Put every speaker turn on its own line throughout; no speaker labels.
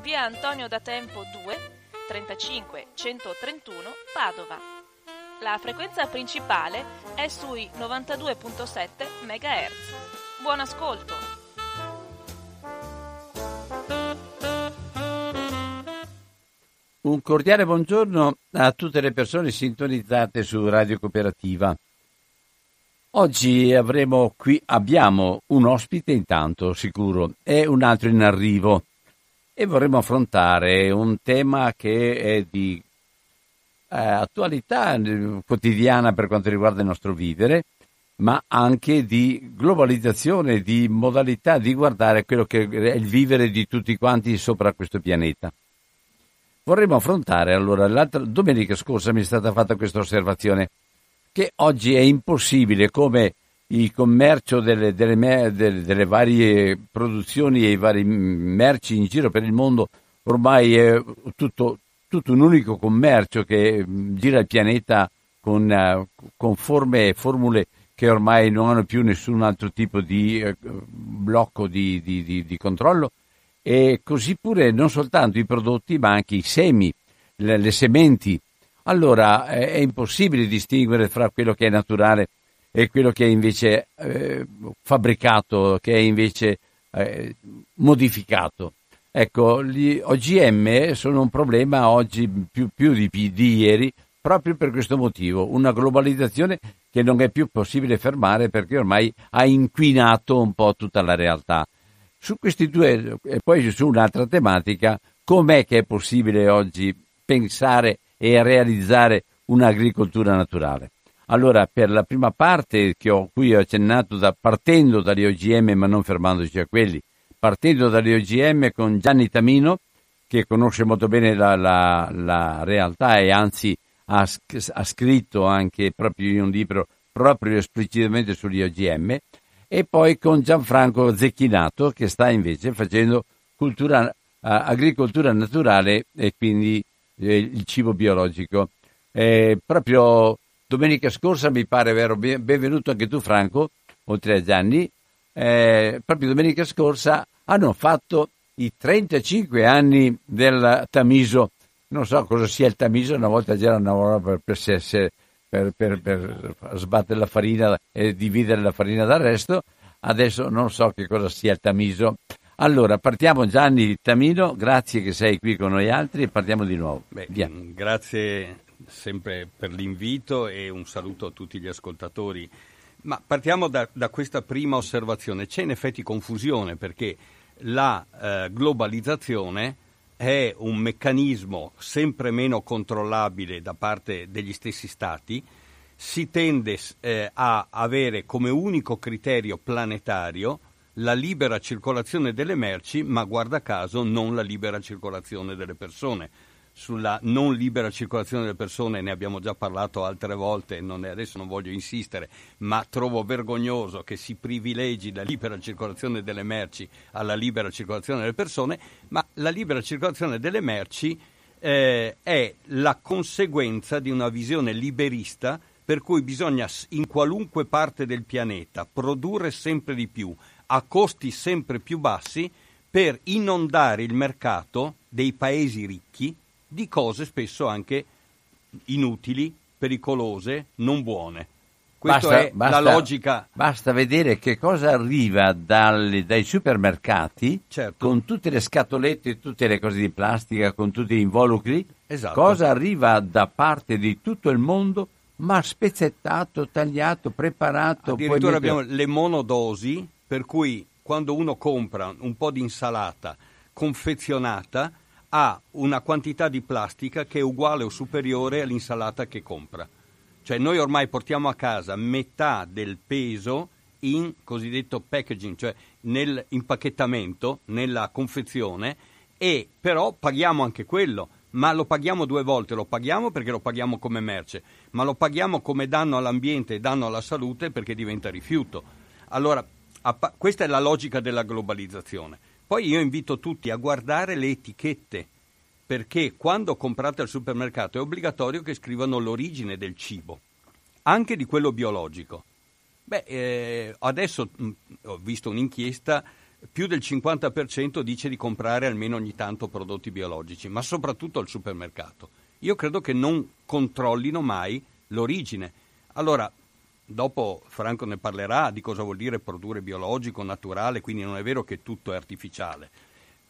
via Antonio da Tempo 2 35 131 Padova. La frequenza principale è sui 92.7 MHz. Buon ascolto!
Un cordiale buongiorno a tutte le persone sintonizzate su Radio Cooperativa. Oggi avremo qui, abbiamo un ospite intanto sicuro e un altro in arrivo e vorremmo affrontare un tema che è di eh, attualità quotidiana per quanto riguarda il nostro vivere, ma anche di globalizzazione, di modalità di guardare quello che è il vivere di tutti quanti sopra questo pianeta. Vorremmo affrontare allora l'altra domenica scorsa mi è stata fatta questa osservazione che oggi è impossibile come il commercio delle, delle, delle, delle, varie produzioni e i vari merci in giro per il mondo ormai è tutto, tutto un unico commercio che gira il pianeta con, uh, con forme e formule che ormai non hanno più nessun altro tipo di uh, blocco di, di, di, di controllo e così pure non soltanto i prodotti ma anche i semi, le, le sementi. Allora è, è, impossibile distinguere fra quello che è naturale e quello che è invece eh, fabbricato, che è invece eh, modificato. Ecco, gli OGM sono un problema oggi più, più di, di ieri proprio per questo motivo, una globalizzazione che non è più possibile fermare perché ormai ha inquinato un po' tutta la realtà. Su questi due, e poi su un'altra tematica, com'è che è possibile oggi pensare e realizzare un'agricoltura naturale? Allora, per la prima parte che ho, cui ho accennato, da, partendo dagli OGM ma non fermandoci a quelli, partendo dagli OGM con Gianni Tamino, che conosce molto bene la, la, la realtà e anzi ha, ha, scritto anche proprio in un libro proprio esplicitamente sugli OGM, e poi con Gianfranco Zecchinato che sta invece facendo cultura, agricoltura naturale e quindi eh, il cibo biologico. Eh, proprio domenica scorsa mi pare vero, benvenuto anche tu Franco, oltre a Gianni, eh, proprio domenica scorsa hanno fatto i 35 anni del Tamiso. Non so cosa sia il Tamiso, una volta c'era una volta per, per, per, per, per, per sbattere la farina e dividere la farina dal resto. Adesso non so che cosa sia il tamiso. Allora, partiamo Gianni Tamino, grazie che sei qui con noi altri e partiamo di nuovo.
Beh, grazie sempre per l'invito e un saluto a tutti gli ascoltatori. Ma partiamo da, da questa prima osservazione. C'è in effetti confusione perché la eh, globalizzazione è un meccanismo sempre meno controllabile da parte degli stessi stati, si tende eh, a avere come unico criterio planetario la libera circolazione delle merci, ma guarda caso non la libera circolazione delle persone. Sulla non libera circolazione delle persone ne abbiamo già parlato altre volte, non è, adesso non voglio insistere, ma trovo vergognoso che si privilegi la libera circolazione delle merci alla libera circolazione delle persone, ma la libera circolazione delle merci eh, è la conseguenza di una visione liberista per cui bisogna in qualunque parte del pianeta produrre sempre di più a costi sempre più bassi per inondare il mercato dei paesi ricchi di cose spesso anche inutili, pericolose, non buone. Questa
Basta-
è
basta-
la logica.
Basta vedere che cosa arriva dalle- dai supermercati
Certo.
con tutte le scatolette, tutte le cose di plastica, con tutti gli involucri.
Esatto.
Cosa arriva da parte di tutto il mondo, ma spezzettato, tagliato, preparato. poi
Addirittura
mette-
abbiamo le monodosi, per cui quando uno compra un po' di insalata confezionata ha una quantità di plastica che è uguale o superiore all'insalata che compra. Cioè noi ormai portiamo a casa metà del peso in cosiddetto packaging, cioè nell'impacchettamento, nella confezione, e però paghiamo anche quello, ma lo paghiamo due volte, lo paghiamo perché lo paghiamo come merce, ma lo paghiamo come danno all'ambiente e danno alla salute perché diventa rifiuto. Allora, questa è la logica della globalizzazione. Poi io invito tutti a guardare le etichette, perché quando comprate al supermercato è obbligatorio che scrivano l'origine del cibo, anche di quello biologico. Beh, eh, adesso mh, ho visto un'inchiesta, più del 50% dice di comprare almeno ogni tanto prodotti biologici, ma soprattutto al supermercato. Io credo che non controllino mai l'origine. Allora, dopo Franco ne parlerà di cosa vuol dire produrre biologico, naturale, quindi non è vero che tutto è artificiale,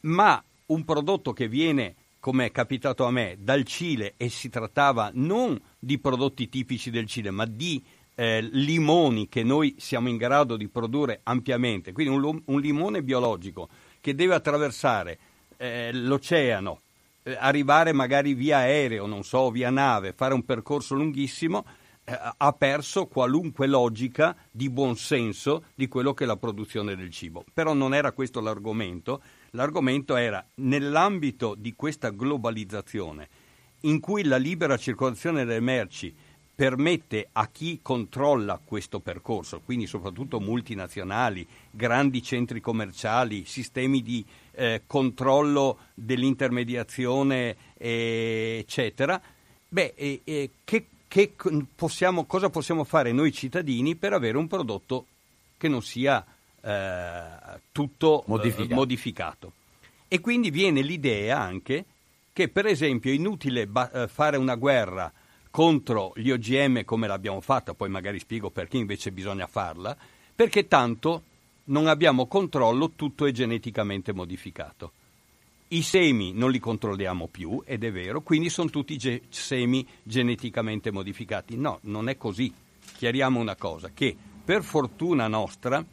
ma un prodotto che viene, come è capitato a me, dal Cile e si trattava non di prodotti tipici del Cile, ma di eh, limoni che noi siamo in grado di produrre ampiamente, quindi un, un limone biologico che deve attraversare eh, l'oceano, eh, arrivare magari via aereo, non so, via nave, fare un percorso lunghissimo, ha perso qualunque logica di buonsenso di quello che è la produzione del cibo. Però non era questo l'argomento, l'argomento era nell'ambito di questa globalizzazione in cui la libera circolazione delle merci permette a chi controlla questo percorso, quindi soprattutto multinazionali, grandi centri commerciali, sistemi di eh, controllo dell'intermediazione, eh, eccetera, beh, eh, eh, che, che possiamo- cosa possiamo fare noi cittadini per avere un prodotto che non sia eh, tutto eh,
Modificato.
modificato? E quindi viene l'idea anche che per esempio è inutile ba- eh, fare una guerra contro gli OGM come l'abbiamo fatta, poi magari spiego perché invece bisogna farla, perché tanto non abbiamo controllo, tutto è geneticamente modificato. I semi non li controlliamo più, ed è vero, quindi sono tutti ge- semi geneticamente modificati. No, non è così. Chiariamo una cosa, che per fortuna nostra,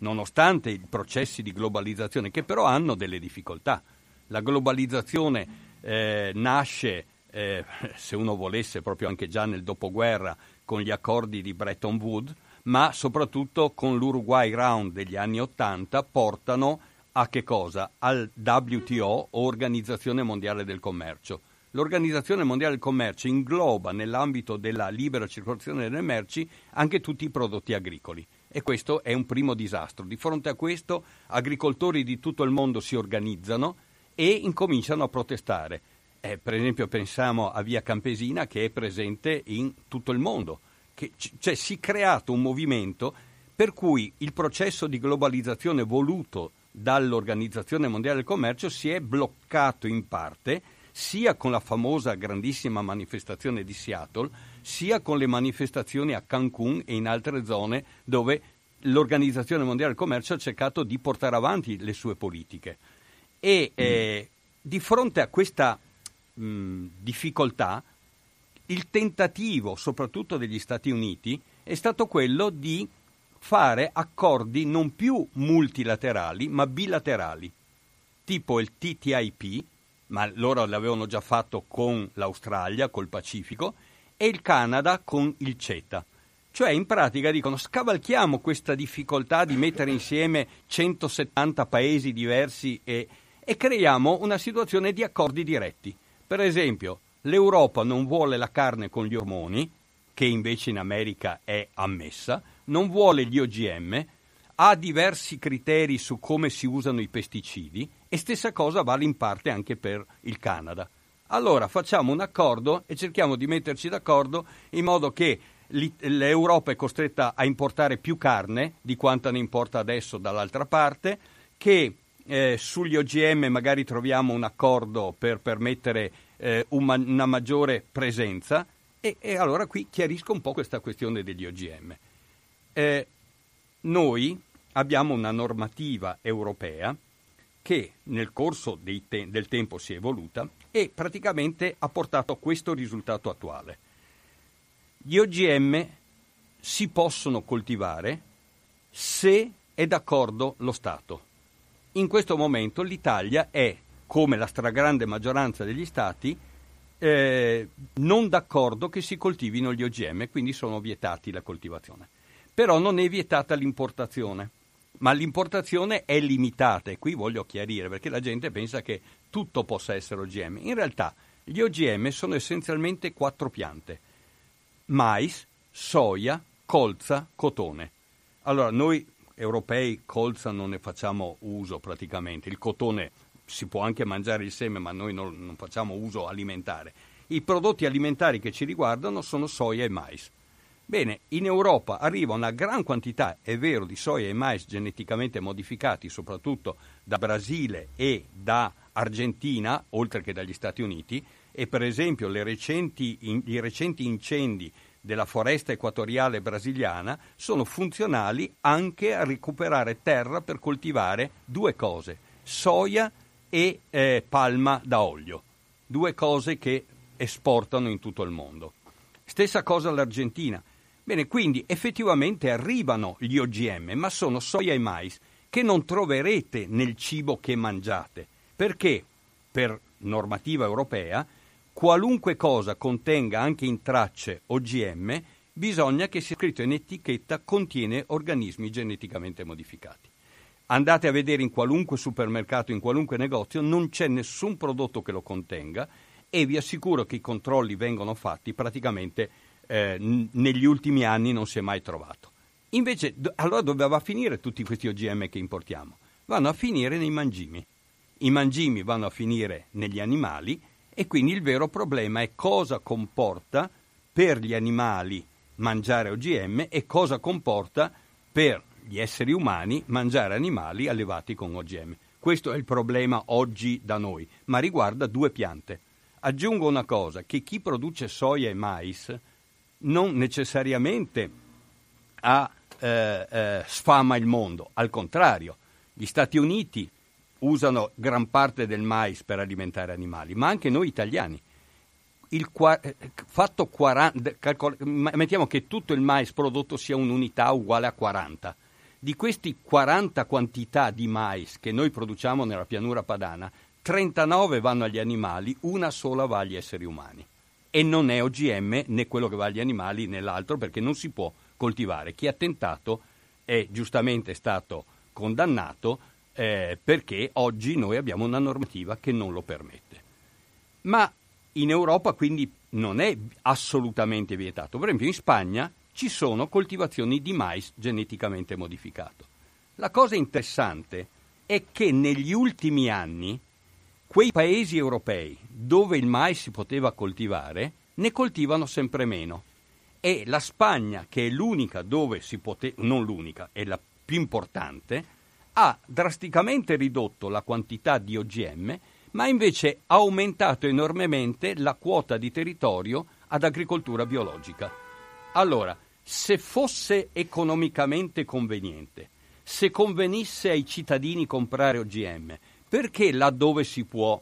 nonostante i processi di globalizzazione, che però hanno delle difficoltà, la globalizzazione eh, nasce, eh, se uno volesse, proprio anche già nel dopoguerra, con gli accordi di Bretton Woods, ma soprattutto con l'Uruguay Round degli anni Ottanta portano a che cosa? Al WTO, Organizzazione Mondiale del Commercio. L'Organizzazione Mondiale del Commercio ingloba nell'ambito della libera circolazione delle merci anche tutti i prodotti agricoli e questo è un primo disastro. Di fronte a questo agricoltori di tutto il mondo si organizzano e incominciano a protestare. Eh, per esempio pensiamo a Via Campesina che è presente in tutto il mondo, che, cioè si è creato un movimento per cui il processo di globalizzazione voluto dall'Organizzazione Mondiale del Commercio si è bloccato in parte sia con la famosa grandissima manifestazione di Seattle, sia con le manifestazioni a Cancun e in altre zone dove l'Organizzazione Mondiale del Commercio ha cercato di portare avanti le sue politiche. E eh, di fronte a questa mh, difficoltà, il tentativo, soprattutto degli Stati Uniti, è stato quello di fare accordi non più multilaterali, ma bilaterali, tipo il TTIP, ma loro l'avevano già fatto con l'Australia, col Pacifico, e il Canada con il CETA. Cioè, in pratica dicono scavalchiamo questa difficoltà di mettere insieme 170 paesi diversi e, e creiamo una situazione di accordi diretti. Per esempio, l'Europa non vuole la carne con gli ormoni, che invece in America è ammessa, non vuole gli OGM, ha diversi criteri su come si usano i pesticidi e stessa cosa vale in parte anche per il Canada. Allora facciamo un accordo e cerchiamo di metterci d'accordo in modo che l'Europa è costretta a importare più carne di quanta ne importa adesso dall'altra parte, che eh, sugli OGM magari troviamo un accordo per permettere eh, una, una maggiore presenza E, e, allora qui chiarisco un po' questa questione degli OGM. Eh, noi abbiamo una normativa europea che nel corso te- del tempo si è evoluta e praticamente ha portato a questo risultato attuale. Gli OGM si possono coltivare se è d'accordo lo Stato. In questo momento l'Italia è, come la stragrande maggioranza degli Stati, eh, non d'accordo che si coltivino gli OGM, quindi sono vietati la coltivazione. Però non è vietata l'importazione ma l'importazione è limitata e qui voglio chiarire perché la gente pensa che tutto possa essere OGM. In realtà gli OGM sono essenzialmente quattro piante: mais, soia, colza, cotone. Allora noi europei colza non ne facciamo uso praticamente, il cotone si può anche mangiare il seme ma noi non, non facciamo uso alimentare. I prodotti alimentari che ci riguardano sono soia e mais. Bene, in Europa arriva una gran quantità, è vero, di soia e mais geneticamente modificati, soprattutto da Brasile e da Argentina, oltre che dagli Stati Uniti, e per esempio recenti, i recenti incendi della foresta equatoriale brasiliana sono funzionali anche a recuperare terra per coltivare due cose, soia e eh, palma da olio, due cose che esportano in tutto il mondo. Stessa cosa l'Argentina Bene, quindi effettivamente arrivano gli OGM, ma sono soia e mais che non troverete nel cibo che mangiate, perché per normativa europea qualunque cosa contenga anche in tracce OGM bisogna che sia scritto in etichetta contiene organismi geneticamente modificati. Andate a vedere in qualunque supermercato, in qualunque negozio, non c'è nessun prodotto che lo contenga e vi assicuro che i controlli vengono fatti praticamente eh, negli ultimi anni non si è mai trovato. Invece, do, allora dove va a finire tutti questi OGM che importiamo? Vanno a finire nei mangimi. I mangimi vanno a finire negli animali e quindi il vero problema è cosa comporta per gli animali mangiare OGM e cosa comporta per gli esseri umani mangiare animali allevati con OGM. Questo è il problema oggi da noi, ma riguarda due piante. Aggiungo una cosa, che chi produce soia e mais non necessariamente ha, eh, eh, sfama il mondo, al contrario, gli Stati Uniti usano gran parte del mais per alimentare animali, ma anche noi italiani. Il, eh, fatto 40, calcol, mettiamo che tutto il mais prodotto sia un'unità uguale a 40. Di questi 40 quantità di mais che noi produciamo nella pianura padana, 39 vanno agli animali, una sola va agli esseri umani e non è OGM né quello che va agli animali né l'altro perché non si può coltivare. Chi ha tentato è giustamente stato condannato eh, perché oggi noi abbiamo una normativa che non lo permette. Ma in Europa quindi non è assolutamente vietato. Per esempio in Spagna ci sono coltivazioni di mais geneticamente modificato. La cosa interessante è che negli ultimi anni quei paesi europei dove il mais si poteva coltivare ne coltivano sempre meno e la Spagna, che è l'unica dove si poteva, non l'unica, è la più importante, ha drasticamente ridotto la quantità di OGM, ma invece ha aumentato enormemente la quota di territorio ad agricoltura biologica. Allora, se fosse economicamente conveniente, se convenisse ai cittadini comprare OGM, perché laddove si può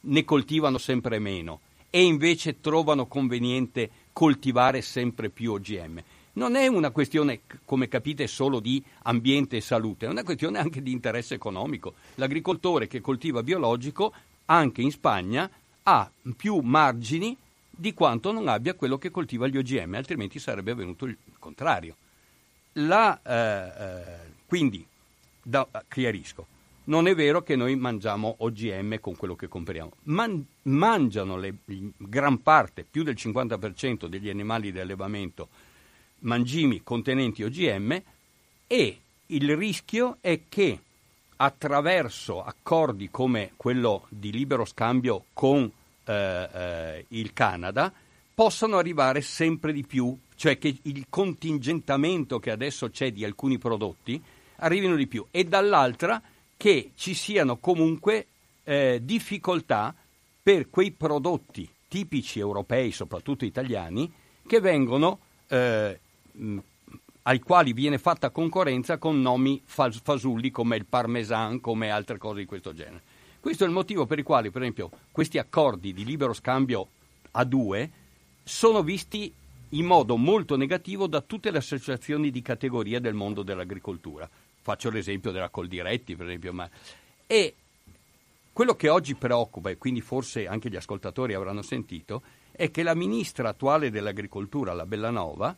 ne coltivano sempre meno e invece trovano conveniente coltivare sempre più OGM? Non è una questione, come capite, solo di ambiente e salute, è una questione anche di interesse economico. L'agricoltore che coltiva biologico, anche in Spagna, ha più margini di quanto non abbia quello che coltiva gli OGM, altrimenti sarebbe avvenuto il contrario. La, eh, eh, quindi, da, chiarisco, non è vero che noi mangiamo OGM con quello che compriamo. Man- mangiano le, gran parte, più del 50% degli animali di allevamento, mangimi contenenti OGM e il rischio è che attraverso accordi come quello di libero scambio con eh, eh, il Canada possano arrivare sempre di più, cioè che il contingentamento che adesso c'è di alcuni prodotti arrivino di più e dall'altra che ci siano comunque eh, difficoltà per quei prodotti tipici europei, soprattutto italiani, che vengono, eh, mh, ai quali viene fatta concorrenza con nomi fas- fasulli come il parmesan, come altre cose di questo genere. Questo è il motivo per il quale, per esempio, questi accordi di libero scambio a due sono visti in modo molto negativo da tutte le associazioni di categoria del mondo dell'agricoltura. Faccio l'esempio della Coldiretti, per esempio, ma... e quello che oggi preoccupa, e quindi forse anche gli ascoltatori avranno sentito, è che la ministra attuale dell'agricoltura, la Bellanova,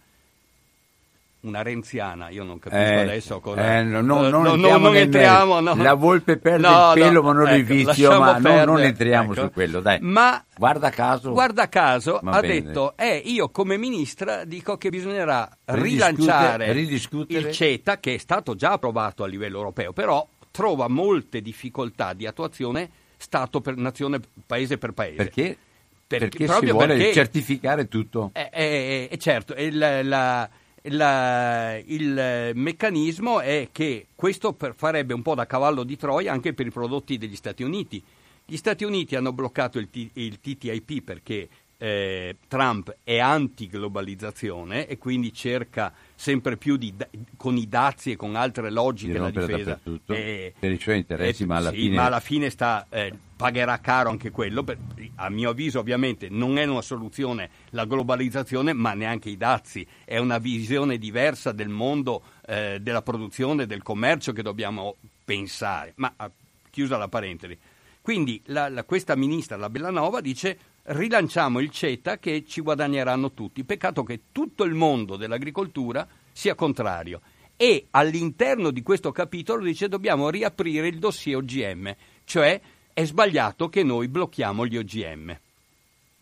una renziana, io non capisco
Eh,
adesso cosa...
eh, no, no, non
no,
entriamo
non entriamo, no.
La volpe perde il pelo, ma non il
ecco,
vizio,
lasciamo
ma non- non entriamo
ecco.
su quello, dai.
Ma
Guarda caso.
Guarda caso, ha
bene.
detto, eh, io come ministra dico che bisognerà
Ridiscute-
rilanciare
ridiscutere.
il CETA, che è stato già approvato a livello europeo, però trova molte difficoltà di attuazione Stato per nazione, paese per paese.
Perché?
Perché-
Perché si vuole
perché-
certificare tutto.
Eh, eh, eh, certo, il, la- la- il meccanismo è che questo per- farebbe un po' da cavallo di Troia anche per i prodotti degli Stati Uniti. Gli Stati Uniti hanno bloccato il, T- il TTIP perché eh, Trump è anti-globalizzazione e quindi cerca sempre più di, con i dazi e con altre logiche
Di
la difesa.
dappertutto,
Eh,
per i suoi interessi,
eh,
ma alla
sì,
fine-
ma alla fine sta, eh, pagherà caro anche quello. per- a mio avviso, ovviamente, non è una soluzione la globalizzazione, ma neanche i dazi. È una visione diversa del mondo eh, della produzione, del commercio che dobbiamo pensare. Ma chiusa la parentesi. Quindi la- la- questa ministra, la Bellanova, dice rilanciamo il CETA che ci guadagneranno tutti. Peccato che tutto il mondo dell'agricoltura sia contrario. E all'interno di questo capitolo dice dobbiamo riaprire il dossier OGM, cioè è sbagliato che noi blocchiamo gli OGM.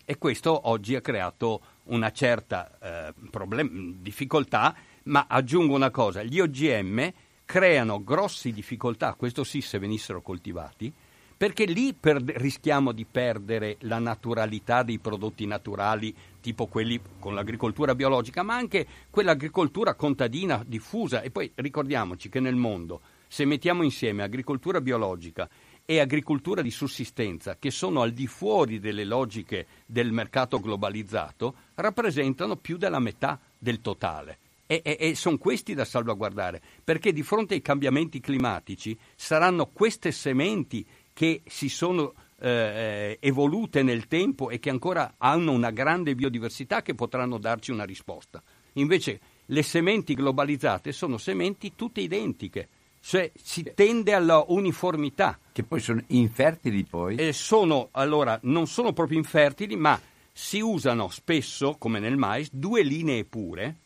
E questo oggi ha creato una certa eh, problem- difficoltà, ma aggiungo una cosa, gli OGM creano grosse difficoltà, questo sì se venissero coltivati, perché lì per- rischiamo di perdere la naturalità dei prodotti naturali, tipo quelli con l'agricoltura biologica, ma anche quell'agricoltura contadina diffusa. E poi ricordiamoci che nel mondo, se mettiamo insieme agricoltura biologica e agricoltura di sussistenza, che sono al di fuori delle logiche del mercato globalizzato, rappresentano più della metà del totale. E, e- e sono questi da salvaguardare, perché di fronte ai cambiamenti climatici saranno queste sementi che si sono eh, evolute nel tempo e che ancora hanno una grande biodiversità che potranno darci una risposta. Invece le sementi globalizzate sono sementi tutte identiche, cioè si tende alla uniformità.
Che poi sono infertili poi.
E sono, allora, non sono proprio infertili, ma si usano spesso, come nel mais, due linee pure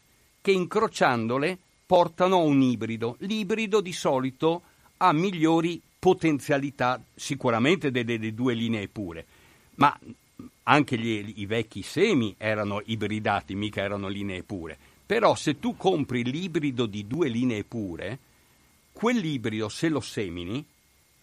che incrociandole portano a un ibrido. L'ibrido di solito ha migliori potenzialità sicuramente delle, delle due linee pure, ma anche gli- i vecchi semi erano ibridati, mica erano linee pure. Però se tu compri l'ibrido di due linee pure, quell'ibrido, se lo semini,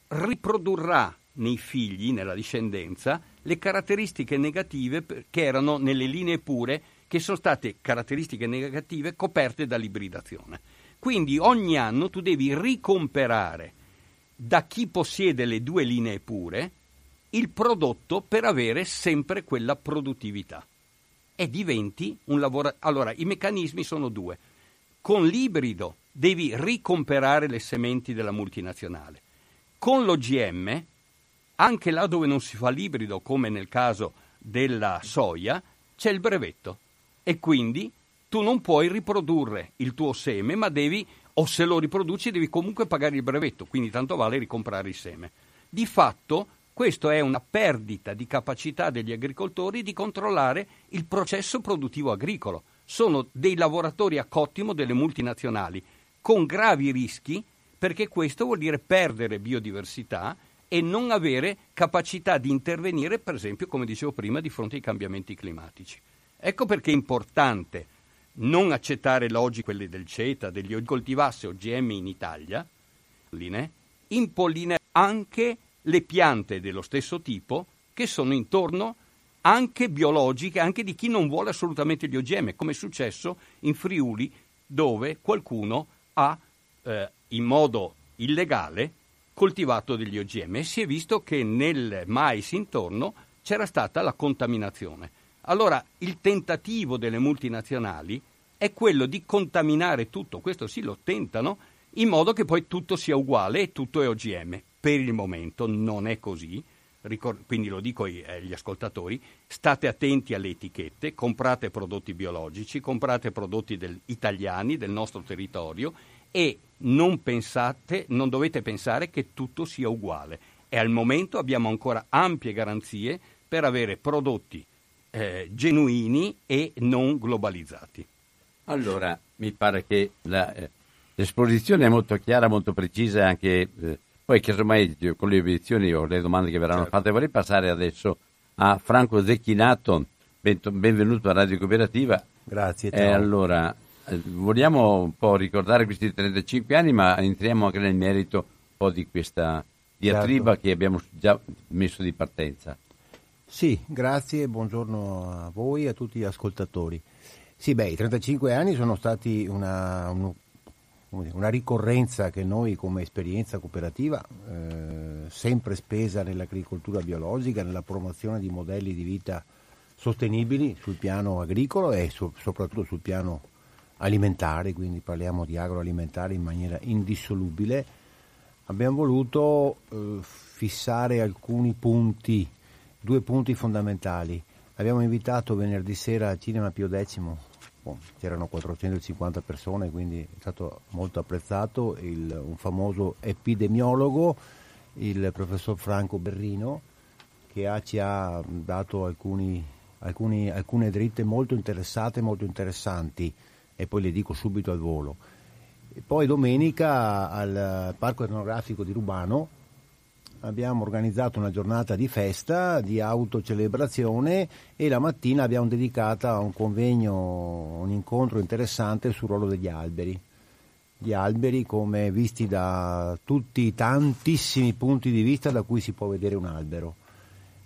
riprodurrà nei figli, nella discendenza, le caratteristiche negative che erano nelle linee pure, che sono state caratteristiche negative coperte dall'ibridazione. Quindi ogni anno tu devi ricomperare da chi possiede le due linee pure il prodotto per avere sempre quella produttività e diventi un lavoro. Allora, i meccanismi sono due. Con l'ibrido devi ricomperare le sementi della multinazionale. Con l'OGM, anche là dove non si fa l'ibrido, come nel caso della soia, c'è il brevetto e quindi tu non puoi riprodurre il tuo seme, ma devi, o se lo riproduci, devi comunque pagare il brevetto, quindi tanto vale ricomprare il seme. Di fatto, questo è una perdita di capacità degli agricoltori di controllare il processo produttivo agricolo. Sono dei lavoratori a cottimo delle multinazionali, con gravi rischi, perché questo vuol dire perdere biodiversità e non avere capacità di intervenire, per esempio, come dicevo prima, di fronte ai cambiamenti climatici. Ecco perché è importante non accettare logiche quelle del CETA, degli coltivasse OGM in Italia, impollinare anche le piante dello stesso tipo che sono intorno anche biologiche, anche di chi non vuole assolutamente gli OGM, come è successo in Friuli dove qualcuno ha eh, in modo illegale coltivato degli OGM e si è visto che nel mais intorno c'era stata la contaminazione. Allora il tentativo delle multinazionali è quello di contaminare tutto, questo sì lo tentano, in modo che poi tutto sia uguale e tutto è OGM. Per il momento non è così, quindi lo dico agli ascoltatori, state attenti alle etichette, comprate prodotti biologici, comprate prodotti del, italiani del nostro territorio e non pensate, non dovete pensare che tutto sia uguale. E al momento abbiamo ancora ampie garanzie per avere prodotti eh, genuini e non globalizzati.
Allora, mi pare che la, eh, l'esposizione è molto chiara, molto precisa anche eh, poi casomai con le obiezioni o le domande che verranno certo. fatte vorrei passare adesso a Franco Zecchinato, benvenuto a Radio Cooperativa.
Grazie.
E allora, eh, vogliamo un po' ricordare questi 35 anni, ma entriamo anche nel merito un po' di questa diatriba certo. che abbiamo già messo di partenza.
Sì, grazie, buongiorno a voi e a tutti gli ascoltatori. Sì, beh, i 35 anni sono stati una, un, una ricorrenza che noi come esperienza cooperativa, eh, sempre spesa nell'agricoltura biologica, nella promozione di modelli di vita sostenibili sul piano agricolo e so, soprattutto sul piano alimentare, quindi parliamo di agroalimentare in maniera indissolubile, abbiamo voluto eh, fissare alcuni punti, due punti fondamentali. Abbiamo invitato venerdì sera al Cinema Pio X Boh, c'erano 450 persone, quindi è stato molto apprezzato il, un famoso epidemiologo, il professor Franco Berrino, che ha, ci ha dato alcuni, alcuni, alcune dritte molto interessate, molto interessanti, e poi le dico subito al volo. E poi domenica al Parco Etnografico di Rubano abbiamo organizzato una giornata di festa, di autocelebrazione e la mattina abbiamo dedicato a un convegno, un incontro interessante sul ruolo degli alberi. Gli alberi come visti da tutti i tantissimi punti di vista da cui si può vedere un albero.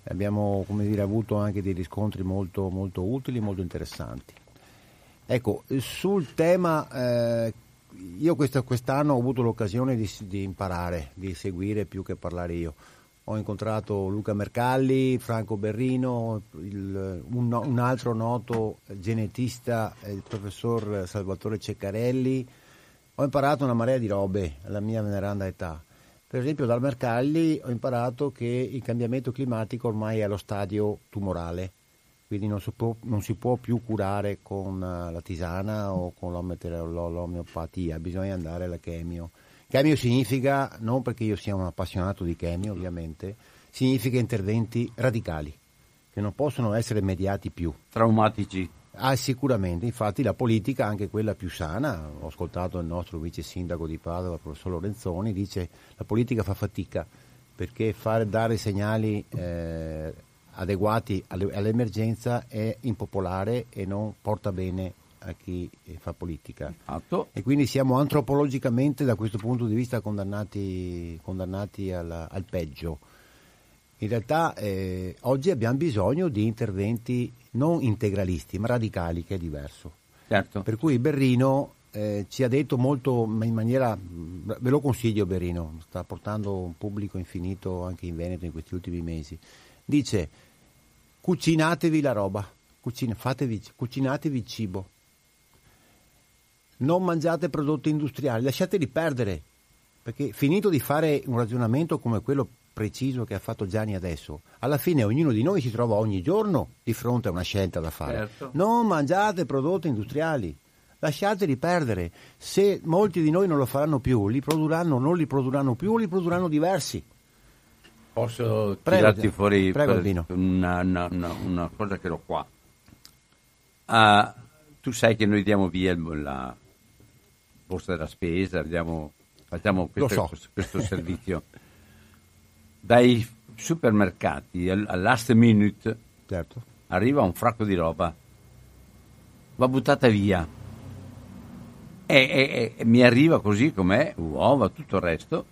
Abbiamo dire, avuto anche dei riscontri molto, molto utili, molto interessanti. Ecco, sul tema eh, io quest'anno ho avuto l'occasione di, di, imparare, di seguire più che parlare io. Ho incontrato Luca Mercalli, Franco Berrino, il, un, un, altro noto genetista, il professor Salvatore Ceccarelli. Ho imparato una marea di robe alla mia veneranda età. Per esempio dal Mercalli ho imparato che il cambiamento climatico ormai è allo stadio tumorale quindi non si, può, non si può, più curare con eh, la tisana o con l'omeopatia, bisogna andare alla chemio. Chemio significa, non perché io sia un appassionato di chemio ovviamente, significa interventi radicali, che non possono essere mediati più.
Traumatici.
Ah, sicuramente, infatti la politica, anche quella più sana, ho ascoltato il nostro vice sindaco di Padova, il professor Lorenzoni, dice che la politica fa fatica perché fare, dare segnali eh, adeguati all'emergenza è impopolare e non porta bene a chi fa politica.
Atto.
E quindi siamo antropologicamente da questo punto di vista condannati, condannati al, al, peggio. In realtà eh, oggi abbiamo bisogno di interventi non integralisti ma radicali, che è diverso.
Certo.
Per cui Berrino eh, ci ha detto molto in maniera, ve lo consiglio Berrino, sta portando un pubblico infinito anche in Veneto in questi ultimi mesi dice cucinatevi la roba, cucina, fatevi, cucinatevi il cibo, non mangiate prodotti industriali, lasciateli perdere, perché finito di fare un ragionamento come quello preciso che ha fatto Gianni adesso, alla fine ognuno di noi si trova ogni giorno di fronte a una scelta da fare. Certo. Non mangiate prodotti industriali, lasciateli perdere. Se molti di noi non lo faranno più, li produrranno, non li produrranno più, li produrranno diversi.
Posso prego, tirarti fuori prego, una, una, una, cosa che ho qua. Uh, tu sai che noi diamo via la borsa della spesa, diamo, facciamo questo, so. questo servizio. Dai supermercati al, al last minute
certo.
arriva un fracco di roba, va buttata via. E, e, e mi arriva così com'è, uova, tutto il resto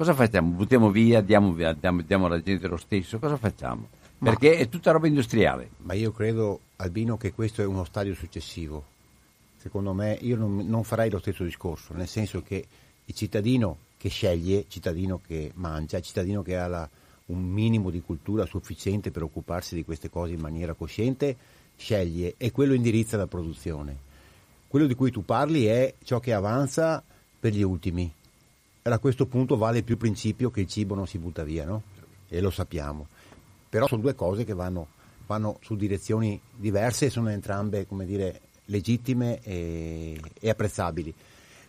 Cosa facciamo? Buttiamo via, diamo, via, diamo, diamo alla gente lo stesso? Cosa facciamo? Perché Ma, è tutta roba industriale.
Ma io credo, Albino, che questo è uno stadio successivo. Secondo me io non, non farei lo stesso discorso, nel senso che il cittadino che sceglie, il cittadino che mangia, il cittadino che ha la, un minimo di cultura sufficiente per occuparsi di queste cose in maniera cosciente, sceglie e quello indirizza la produzione. Quello di cui tu parli è ciò che avanza per gli ultimi. A questo punto vale più principio che il cibo non si butta via, no? E lo sappiamo. Però sono due cose che vanno, vanno su direzioni diverse e sono entrambe, come dire, legittime e, e apprezzabili.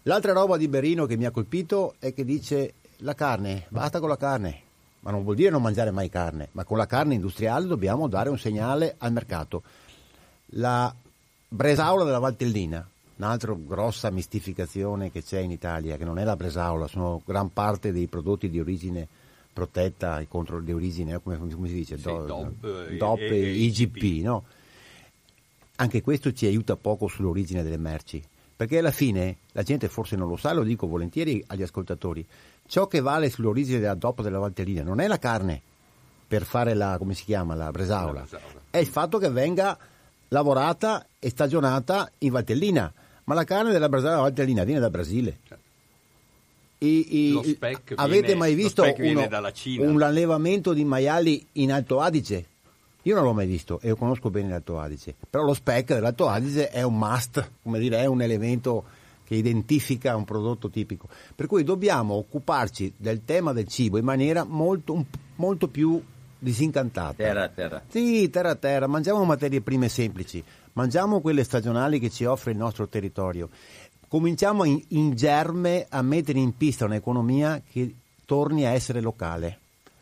L'altra roba di Berino che mi ha colpito è che dice la carne, basta con la carne, ma non vuol dire non mangiare mai carne, ma con la carne industriale dobbiamo dare un segnale al mercato. La bresaola della Valtellina, un'altra grossa mistificazione che c'è in Italia, che non è la bresaola, sono gran parte dei prodotti di origine protetta, i controlli di origine, come, come si dice?
Sì, DOP,
DOP
e- e
IGP, no? Anche questo ci aiuta poco sull'origine delle merci, perché alla fine la gente forse non lo sa, lo dico volentieri agli ascoltatori, ciò che vale sull'origine della DOP della Valtellina non è la carne per fare la, come si chiama, la bresaola,
La bresaola.
è il fatto che venga lavorata e stagionata in Valtellina, ma la carne della bresaola Valtellina viene dal Brasile. I- i-
Lo speck
avete
viene-
mai visto uno- un allevamento di maiali in Alto Adige? Io non l'ho mai visto e io conosco bene l'Alto Adige, però lo speck dell'Alto Adige è un must, come dire, è un elemento che identifica un prodotto tipico. Per cui dobbiamo occuparci del tema del cibo in maniera molto, molto più disincantata.
Terra a terra.
Sì, terra a terra, mangiamo materie prime semplici, mangiamo quelle stagionali che ci offre il nostro territorio. Cominciamo in, in germe a mettere in pista un'economia che torni a essere locale,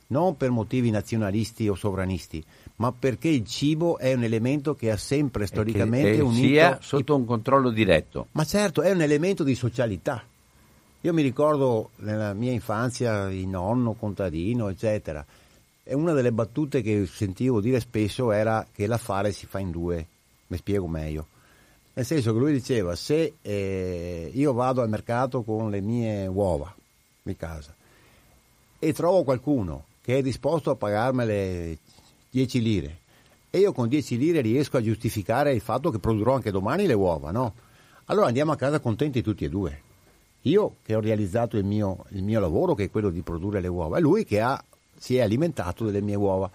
non per motivi nazionalisti o sovranisti, ma perché il cibo è un elemento che ha sempre storicamente
e che
unito
sia sotto un controllo diretto.
ma certo, è un elemento di socialità. Io mi ricordo nella mia infanzia il nonno contadino, eccetera. E una delle battute che sentivo dire spesso era che l'affare si fa in due. Mi spiego meglio. Nel senso che lui diceva, se eh, io vado al mercato con le mie uova di casa e trovo qualcuno che è disposto a pagarmele 10 lire e io con 10 lire riesco a giustificare il fatto che produrrò anche domani le uova, no? Allora andiamo a casa contenti tutti e due. Io che ho realizzato il mio, il mio lavoro, che è quello di produrre le uova, e lui che ha- si è alimentato delle mie uova.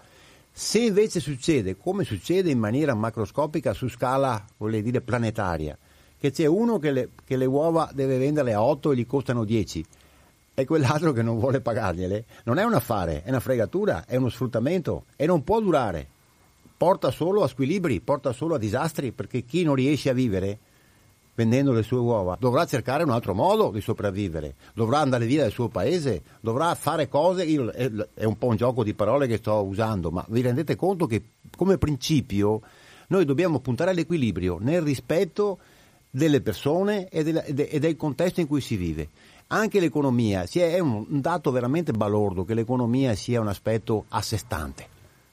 Se invece succede, come succede in maniera macroscopica su scala, voglio dire, planetaria, che c'è uno che le, che le uova deve venderle a 8 e gli costano 10 e quell'altro che non vuole pagargliele, non è un affare, è una fregatura, è uno sfruttamento e non può durare. Porta solo a squilibri, porta solo a disastri, perché chi non riesce a vivere vendendo le sue uova dovrà cercare un altro modo di sopravvivere, dovrà andare via dal suo paese, dovrà fare cose, io- è un po' un gioco di parole che sto usando, ma vi rendete conto che come principio noi dobbiamo puntare all'equilibrio nel rispetto delle persone e, della- e de- del contesto in cui si vive. Anche l'economia, è, un dato veramente balordo che l'economia sia un aspetto a sé stante.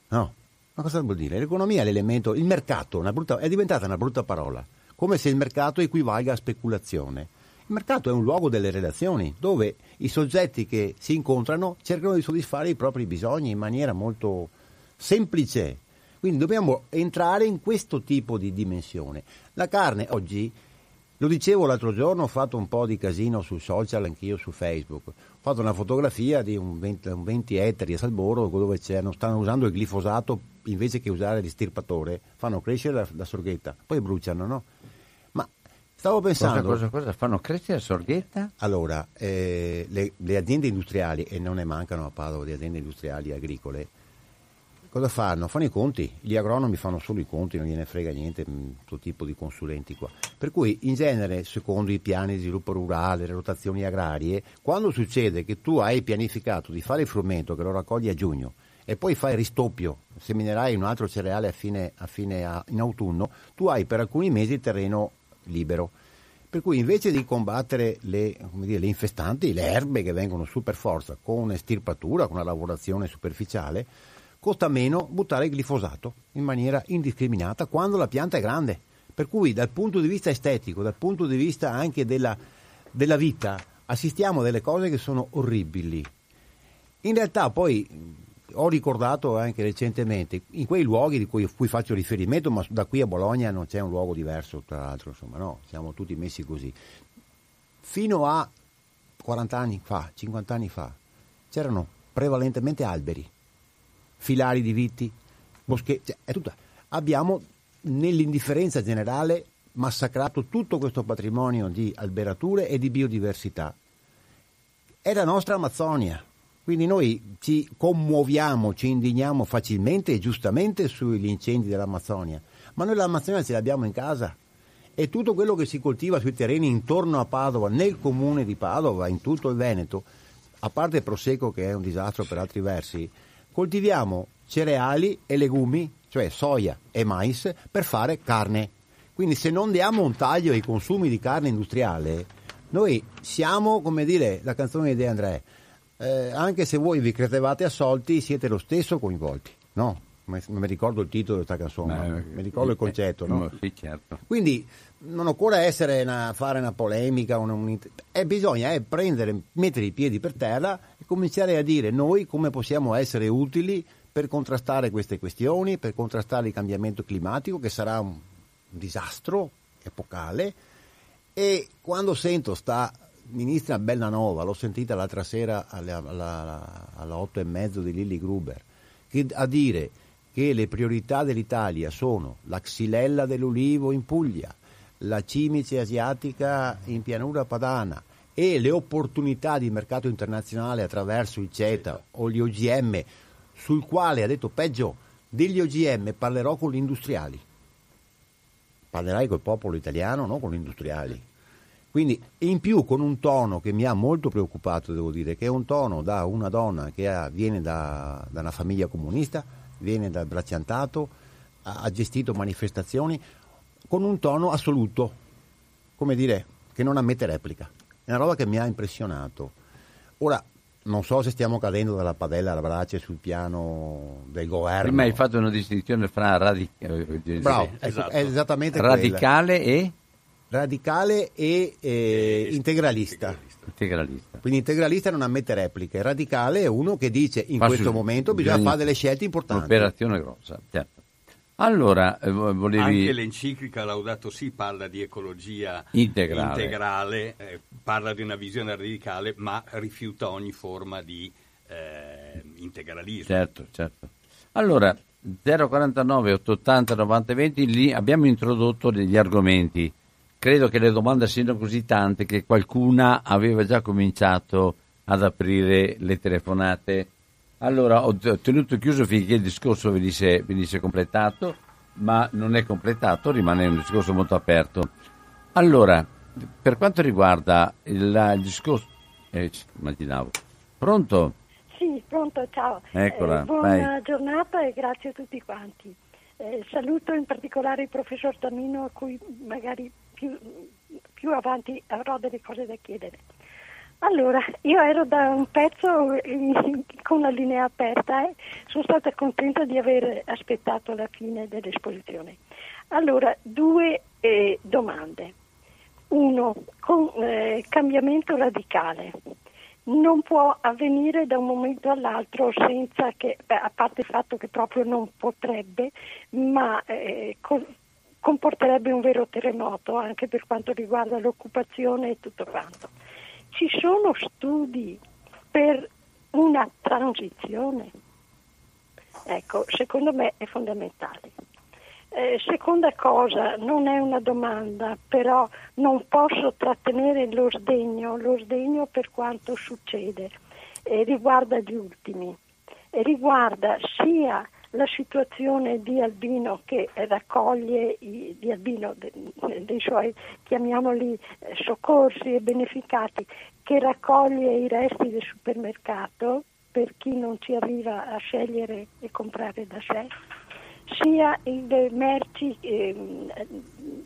No, ma cosa vuol dire? L'economia è l'elemento, il mercato brutta- è diventata una brutta parola, come se il mercato equivalga a speculazione. Il mercato è un luogo delle relazioni, dove i soggetti che si incontrano cercano di soddisfare i propri bisogni in maniera molto semplice. Quindi dobbiamo entrare in questo tipo di dimensione. La carne oggi, lo dicevo l'altro giorno, ho fatto un po' di casino sul social, anch'io su Facebook. Ho fatto una fotografia di un 20, un 20 ettari a Salboro dove stanno usando il glifosato invece che usare l'estirpatore, fanno crescere la, la sorghetta, poi bruciano, no? Stavo
Cosa,
pensando...
cosa, cosa? Fanno crescere la sorghetta?
Allora, eh, le, le aziende industriali, e non ne mancano a Padova di aziende industriali agricole, cosa fanno? Fanno i conti, gli agronomi fanno solo i conti, non gliene frega niente, questo tipo di consulenti qua. Per cui in genere, secondo i piani di sviluppo rurale, le rotazioni agrarie, quando succede che tu hai pianificato di fare il frumento che lo raccogli a giugno e poi fai il ristoppio, seminerai un altro cereale a fine, a fine a- in autunno, tu hai per alcuni mesi il terreno libero. Per cui invece di combattere le, dire, le infestanti, le erbe che vengono su per forza con estirpatura, con una lavorazione superficiale, costa meno buttare il glifosato in maniera indiscriminata quando la pianta è grande. Per cui dal punto di vista estetico, dal punto di vista anche della, della vita, assistiamo a delle cose che sono orribili. In realtà poi ho ricordato anche recentemente, in quei luoghi di cui, cui faccio riferimento, ma da qui a Bologna non c'è un luogo diverso, tra l'altro, insomma, no, siamo tutti messi così. Fino a 40 anni fa, 50 anni fa, c'erano prevalentemente alberi. filari di viti, boschetti, cioè, è tutta. Abbiamo nell'indifferenza generale massacrato tutto questo patrimonio di alberature e di biodiversità. È la nostra Amazzonia, quindi noi ci commuoviamo, ci indigniamo facilmente e giustamente sugli incendi dell'Amazzonia, ma noi l'Amazzonia ce l'abbiamo in casa e tutto quello che si coltiva sui terreni intorno a Padova, nel comune di Padova, in tutto il Veneto, a parte il prosecco che è un disastro per altri versi, coltiviamo cereali e legumi, cioè soia e mais, per fare carne. Quindi se non diamo un taglio ai consumi di carne industriale, noi siamo, come dire, la canzone di De André, eh, anche se voi vi credevate assolti, siete lo stesso coinvolti, no? Non mi ricordo il titolo di questa canzone, Beh, mi ricordo il concetto, no?
Sì, certo.
Quindi non occorre essere una, fare una polemica, una, un, eh, bisogna eh, prendere, mettere i piedi per terra e cominciare a dire noi come possiamo essere utili per contrastare queste questioni, per contrastare il cambiamento climatico che sarà un, un disastro epocale e quando sento sta ministra Bellanova, l'ho sentita l'altra sera alle, alla, alle 8 e mezzo di Lilly Gruber, che, a dire che le priorità dell'Italia sono la xylella dell'ulivo in Puglia, la cimice asiatica in pianura padana e le opportunità di mercato internazionale attraverso il CETA o gli OGM, sul quale ha detto peggio degli OGM parlerò con gli industriali. Parlerai col popolo italiano, non con gli industriali. Quindi in più con un tono che mi ha molto preoccupato, devo dire, che è un tono da una donna che ha, viene da, da, una famiglia comunista, viene dal bracciantato, ha, ha gestito manifestazioni con un tono assoluto, come dire, che non ammette replica. È una roba che mi ha impressionato. Ora, non so se stiamo cadendo dalla padella alla brace sul piano del governo.
Prima hai fatto una distinzione fra radicale,
eh, Bravo, esatto. è esattamente
radicale
quella.
e
radicale e eh, integralista.
integralista.
Quindi integralista non ammette repliche, radicale è uno che dice in Fa questo su, momento bisogna, bisogna, fare delle scelte importanti.
Un'operazione grossa, certo. Allora, eh, volevi...
Anche l'enciclica Laudato Si parla di ecologia integrale, integrale eh, parla di una visione radicale, ma rifiuta ogni forma di eh, integralismo.
Certo, certo. Allora, 049 880 90 20, lì abbiamo introdotto degli argomenti credo che le domande siano così tante che qualcuna aveva già cominciato ad aprire le telefonate. Allora ho tenuto chiuso finché il discorso venisse, venisse completato, ma non è completato, rimane un discorso molto aperto. Allora, per quanto riguarda il, il discorso... Eh, immaginavo. Pronto?
Sì, pronto, ciao.
Eccola,
eh, buona vai. giornata e grazie a tutti quanti. Eh, saluto in particolare il professor Tamino a cui magari più, più avanti avrò delle cose da chiedere. Allora, io ero da un pezzo in, con la linea aperta e sono stata contenta di aver aspettato la fine dell'esposizione. Allora, due eh, domande. Uno, con eh, cambiamento radicale. Non può avvenire da un momento all'altro senza che, a parte il fatto che proprio non potrebbe, ma eh, con, comporterebbe un vero terremoto anche per quanto riguarda l'occupazione e tutto quanto. Ci sono studi per una transizione? Ecco, secondo me è fondamentale. Eh, seconda cosa, non è una domanda, però non posso trattenere lo sdegno, lo sdegno per quanto succede, eh, riguarda gli ultimi, eh, riguarda sia la situazione di Albino che raccoglie i, di Albino, dei suoi, chiamiamoli eh, soccorsi e beneficati, che raccoglie i resti del supermercato per chi non ci arriva a scegliere e comprare da sé, sia le merci eh,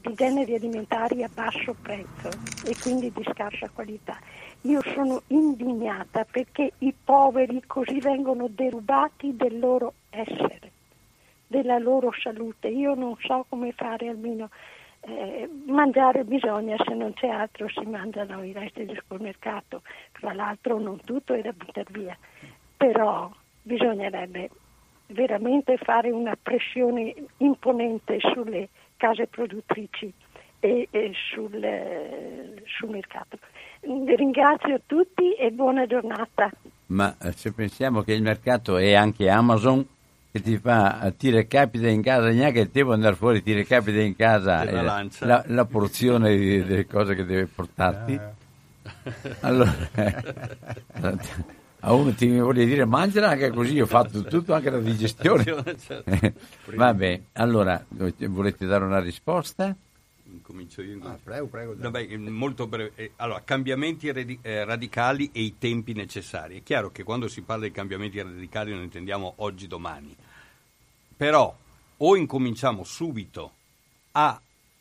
di generi alimentari a basso prezzo e quindi di scarsa qualità. Io sono indignata perché i poveri così vengono derubati del loro essere, della loro salute. Io non so come fare almeno. Eh, mangiare bisogna, se non c'è altro si mangiano i resti del supermercato, tra l'altro non tutto è da buttare via, però bisognerebbe veramente fare una pressione imponente sulle case produttrici e, e sul, eh, sul mercato. Ringrazio tutti e buona giornata.
Ma eh, se pensiamo che il mercato è anche Amazon, che ti fa ti recapita in casa neanche il tempo di andare fuori ti recapita in casa eh, la, la porzione di- delle cose che deve portarti allora a uno ti vuole dire mangiala anche così ho fatto tutto anche la digestione
Certo.
vabbè allora volete dare una risposta
Incomincio io.
Ah, prego, prego.
Vabbè, eh, molto breve. Eh, Allora, cambiamenti radi- eh, radicali e i tempi necessari. È chiaro che quando si parla di cambiamenti radicali non intendiamo oggi, domani. Però o incominciamo subito a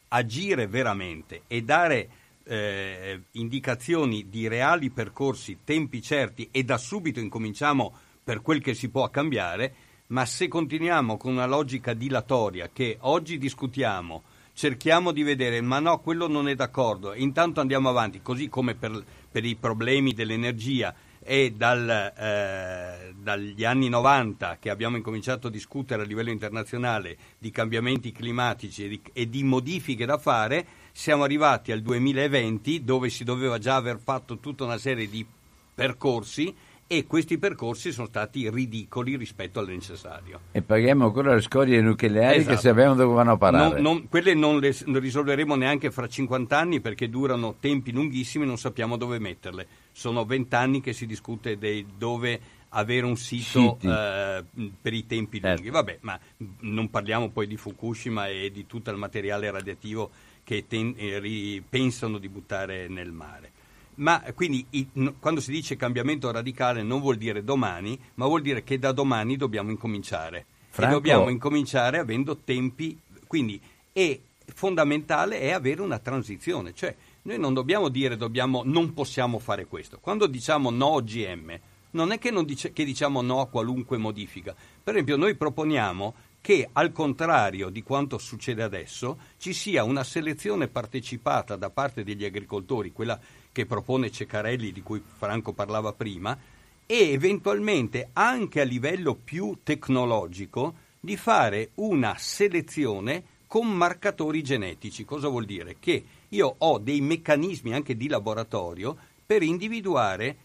agire veramente e dare eh, indicazioni di reali percorsi, tempi certi e da subito incominciamo per quel che si può cambiare, ma se continuiamo con una logica dilatoria che oggi discutiamo, cerchiamo di vedere, ma no, quello non è d'accordo, intanto andiamo avanti, così come per, per i problemi dell'energia e dal, eh, dagli anni 90 che abbiamo incominciato a discutere a livello internazionale di cambiamenti climatici e di, e di modifiche da fare, siamo arrivati al 2020 dove si doveva già aver fatto tutta una serie di percorsi e questi percorsi sono stati ridicoli rispetto al necessario.
e paghiamo ancora le scorie nucleari
Esatto.
che sappiamo dove vanno a parare
Non- non- quelle non le non risolveremo neanche fra 50 anni perché durano tempi lunghissimi, non sappiamo dove metterle. Sono 20 anni che si discute dei dove avere un sito eh, per i tempi
Certo.
lunghi. Vabbè, ma non parliamo poi di Fukushima e di tutto il materiale radioattivo che ten- eh, pensano di buttare nel mare. Ma quindi i- no- quando si dice cambiamento radicale non vuol dire domani, ma vuol dire che da domani dobbiamo incominciare.
Franco-
E dobbiamo incominciare avendo tempi, quindi è fondamentale è avere una transizione, cioè noi non dobbiamo dire dobbiamo, non possiamo fare questo. Quando diciamo no OGM, non è che, non dice- che diciamo no a qualunque modifica. Per esempio noi proponiamo che al contrario di quanto succede adesso ci sia una selezione partecipata da parte degli agricoltori, quella che propone Ceccarelli di cui Franco parlava prima, e eventualmente anche a livello più tecnologico di fare una selezione con marcatori genetici. Cosa vuol dire? Che io ho dei meccanismi anche di laboratorio per individuare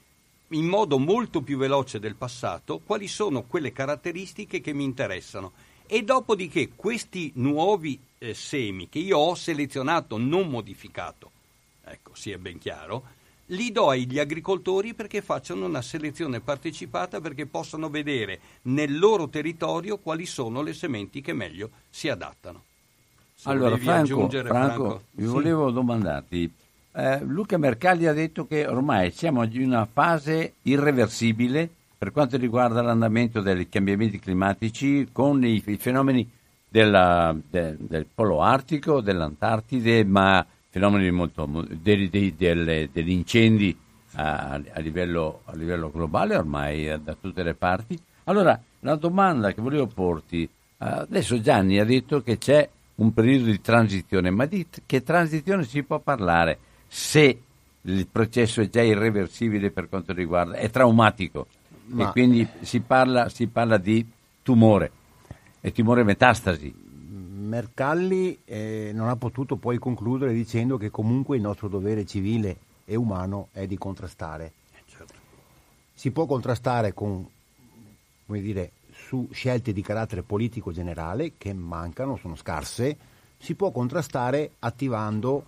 in modo molto più veloce del passato quali sono quelle caratteristiche che mi interessano. E dopodiché questi nuovi eh, semi che io ho selezionato non modificato ecco sia ben chiaro li do agli agricoltori perché facciano una selezione partecipata perché possano vedere nel loro territorio quali sono le sementi che meglio si adattano
Allora, Franco,
aggiungere,
Franco, vi
Sì.
volevo domandarti. eh, Luca Mercalli ha detto che ormai siamo in una fase irreversibile per quanto riguarda l'andamento dei cambiamenti climatici con i, i fenomeni della- de- del polo artico, dell'Antartide, ma fenomeni molto dei- delle- degli incendi a, a livello, a livello globale ormai da tutte le parti. Allora, la domanda che volevo porti, eh, adesso Gianni ha detto che c'è un periodo di transizione, ma di che transizione si può parlare se il processo è già irreversibile per quanto riguarda, è traumatico
Ma-
e quindi si parla, si parla di tumore, e tumore metastasi.
Mercalli eh, non ha potuto poi concludere dicendo che comunque il nostro dovere civile e umano è di contrastare.
Certo.
Si può contrastare con, come dire, su scelte di carattere politico generale che mancano, sono scarse, si può contrastare attivando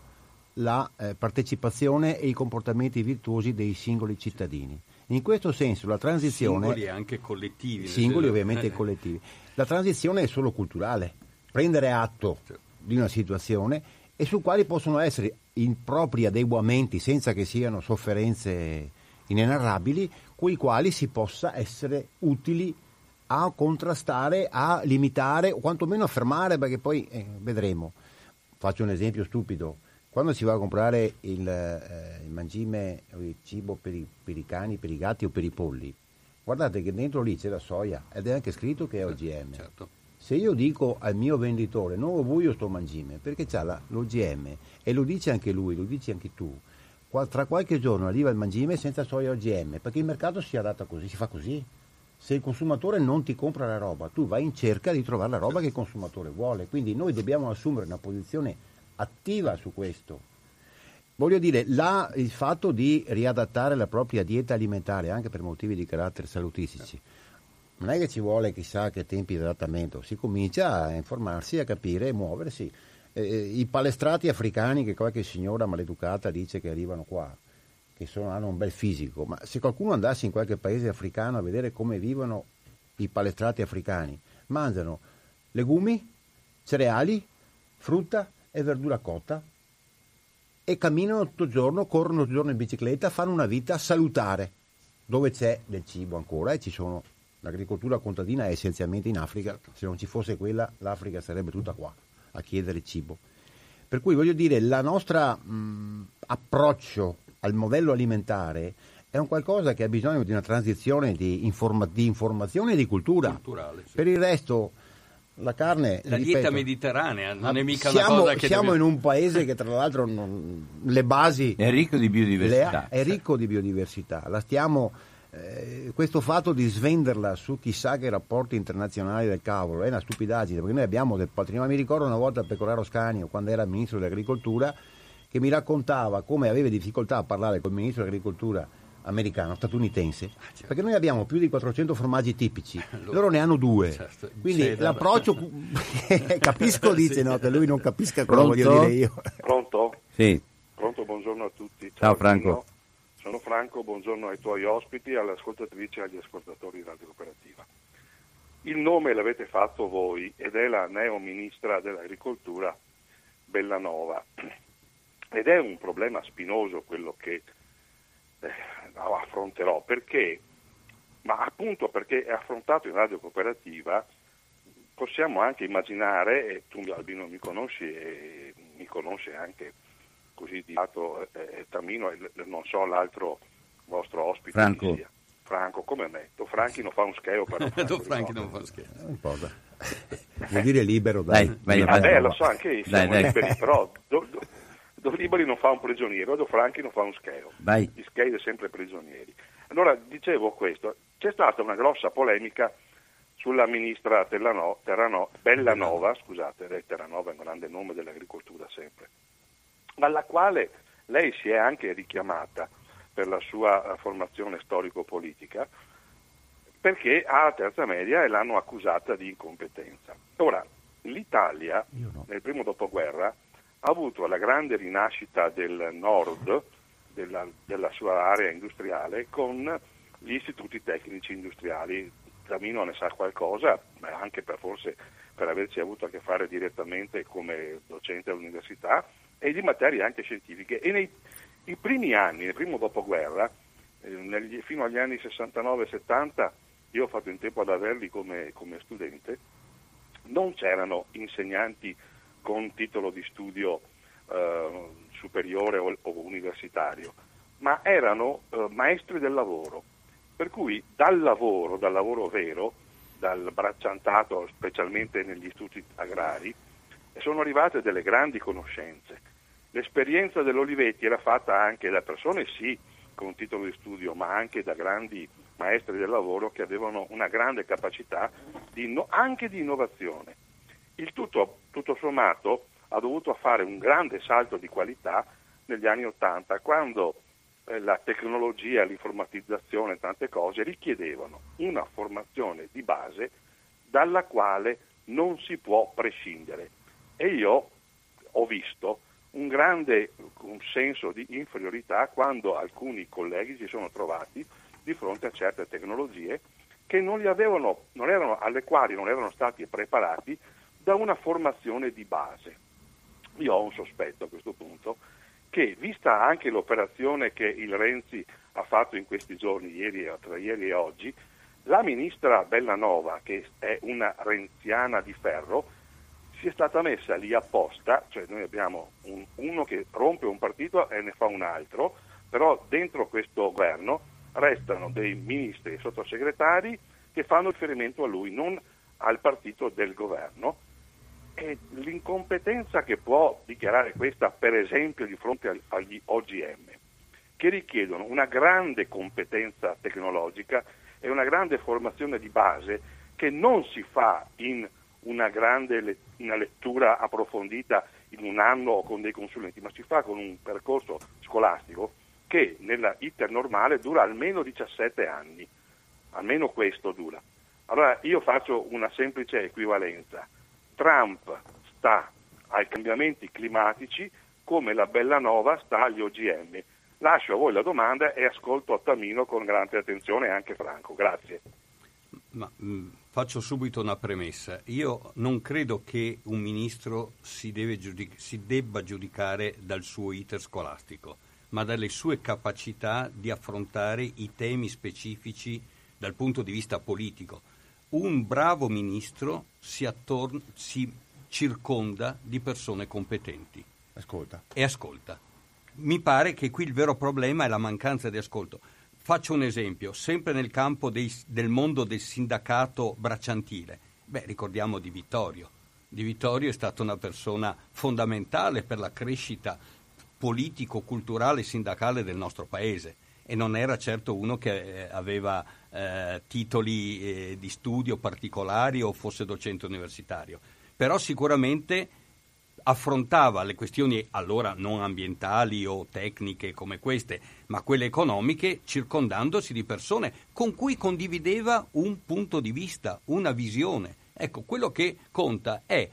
la eh, partecipazione e i comportamenti virtuosi dei singoli cittadini. In questo senso la transizione...
singoli e anche collettivi
singoli ovviamente e collettivi. La transizione è solo culturale, prendere atto di una situazione e su quali possono essere i propri adeguamenti senza che siano sofferenze inenarrabili, con i quali si possa essere utili a contrastare, a limitare o quantomeno a fermare, perché poi eh, vedremo. Faccio un esempio stupido. Quando si va a comprare il, eh, il mangime o il cibo per i, per i cani, per i gatti o per i polli, guardate che dentro lì c'è la soia ed è anche scritto che è OGM.
Certo.
Se io dico al mio venditore non lo voglio sto mangime perché c'ha la- l'OGM e lo dice anche lui, lo dici anche tu, tra qualche giorno arriva il mangime senza soia OGM perché il mercato si adatta così, si fa così. Se il consumatore non ti compra la roba, tu vai in cerca di trovare la roba che il consumatore vuole. Quindi noi dobbiamo assumere una posizione attiva su questo. Voglio dire, là, il fatto di riadattare la propria dieta alimentare anche per motivi di carattere salutistici, non è che ci vuole chissà che tempi di adattamento, si comincia a informarsi, a capire e muoversi. Eh, eh, I palestrati africani che qualche signora maleducata dice che arrivano qua, che sono, hanno un bel fisico, ma se qualcuno andasse in qualche paese africano a vedere come vivono i palestrati africani, mangiano legumi, cereali, frutta e verdura cotta e camminano tutto il giorno, corrono tutto il giorno in bicicletta, fanno una vita salutare, dove c'è del cibo ancora e ci sono l'agricoltura contadina è essenzialmente in Africa, se non ci fosse quella l'Africa sarebbe tutta qua a chiedere cibo. Per cui voglio dire, il nostro approccio al modello alimentare è un qualcosa che ha bisogno di una transizione di, informa- di informazione e di cultura.
Culturale, sì.
Per il resto la carne...
La
ripeto,
dieta mediterranea non è mica
siamo,
una cosa che
siamo
deve-
in un paese che tra l'altro non- le basi
È ricco di biodiversità.
ha- è ricco di biodiversità. La stiamo, eh, questo fatto di svenderla su chissà che rapporti internazionali del cavolo è una stupidaggine, perché noi abbiamo del patrimonio. Mi ricordo una volta Pecoraro Scanio, quando era ministro dell'agricoltura, che mi raccontava come aveva difficoltà a parlare col ministro dell'agricoltura americano, statunitense,
certo.
perché noi abbiamo più di 400 formaggi tipici, loro ne hanno due.
Certo,
Quindi
cheddar.
l'approccio, capisco, dice no, che lui non capisca cosa voglio
Pronto?
dire io.
Pronto?
Sì,
Pronto, buongiorno a tutti.
Ciao, Franco.
Nino. Sono Franco, buongiorno ai tuoi ospiti, alle ascoltatrici e agli ascoltatori di Radio Cooperativa. Il nome l'avete fatto voi ed è la neo ministra dell'agricoltura Bellanova. Ed è un problema spinoso quello che eh, affronterò, perché, ma appunto perché è affrontato in Radio Cooperativa, possiamo anche immaginare, e tu Albino mi conosci e mi conosce anche così di lato eh, Tamino e non so l'altro vostro ospite
Franco.
Franco, come metto? Franchi non fa un scheo però.
Do Franchi non fa scherzo.
Non importa. Vuol dire libero, dai.
Dai, vai
Ah, lo so, anche
Dai,
siamo
dai.
liberi, però Do, Do- Do Liberi non fa un prigioniero, Do Franchi non fa un scheo.
Vai.
Gli schei sono sempre prigionieri. Allora, dicevo questo, c'è stata una grossa polemica sulla ministra Terrano, Terrano, Bellanova, scusate, lei Terranova è un grande nome dell'agricoltura sempre, alla quale lei si è anche richiamata per la sua formazione storico-politica, perché ha la terza media e l'hanno accusata di incompetenza. Ora, l'Italia,
no.
nel primo dopoguerra, ha avuto la grande rinascita del nord, della, della sua area industriale, con gli istituti tecnici industriali. Tamino ne sa qualcosa, ma anche per forse per averci avuto a che fare direttamente come docente all'università, e di materie anche scientifiche. E nei primi anni, nel primo dopoguerra, eh, negli- fino agli anni 69-70, io ho fatto in tempo ad averli come, come studente, non c'erano insegnanti con titolo di studio eh, superiore o, o universitario, ma erano eh, maestri del lavoro. Per cui dal lavoro, dal lavoro vero, dal bracciantato specialmente negli istituti agrari, sono arrivate delle grandi conoscenze. L'esperienza dell'Olivetti era fatta anche da persone, sì, con titolo di studio, ma anche da grandi maestri del lavoro che avevano una grande capacità di anche di innovazione. Il tutto, tutto sommato, ha dovuto fare un grande salto di qualità negli anni Ottanta, quando eh, la tecnologia, l'informatizzazione e tante cose richiedevano una formazione di base dalla quale non si può prescindere. E io ho visto un grande un senso di inferiorità quando alcuni colleghi si sono trovati di fronte a certe tecnologie che non avevano, non erano, alle quali non erano stati preparati da una formazione di base. Io ho un sospetto a questo punto che, vista anche l'operazione che il Renzi ha fatto in questi giorni, ieri, tra ieri e oggi, la ministra Bellanova, che è una renziana di ferro, si è stata messa lì apposta, cioè noi abbiamo un- uno che rompe un partito e ne fa un altro, però dentro questo governo restano dei ministri e sottosegretari che fanno riferimento a lui, non al partito del governo. E l'incompetenza che può dichiarare questa, per esempio, di fronte agli OGM, che richiedono una grande competenza tecnologica e una grande formazione di base che non si fa in una grande una lettura approfondita in un anno o con dei consulenti, ma si fa con un percorso scolastico che nella iter normale dura almeno 17 anni, almeno questo dura. Allora io faccio una semplice equivalenza. Trump sta ai cambiamenti climatici come la Bellanova sta agli OGM. Lascio a voi la domanda e ascolto Attamino con grande attenzione e anche Franco. Grazie.
Ma, mh, faccio subito una premessa. Io non credo che un ministro si, giudic- si debba giudicare dal suo iter scolastico, ma dalle sue capacità di affrontare i temi specifici dal punto di vista politico. Un bravo ministro si, attorn- si circonda di persone competenti.
Ascolta.
E ascolta. Mi pare che qui il vero problema è la mancanza di ascolto. Faccio un esempio, sempre nel campo dei, del mondo del sindacato bracciantile. Beh, ricordiamo Di Vittorio. Di Vittorio è stata una persona fondamentale per la crescita politico-culturale e sindacale del nostro paese e non era certo uno che eh, aveva eh, titoli eh, di studio particolari o fosse docente universitario, però sicuramente affrontava le questioni allora non ambientali o tecniche come queste, ma quelle economiche, circondandosi di persone con cui condivideva un punto di vista, una visione. Ecco, quello che conta è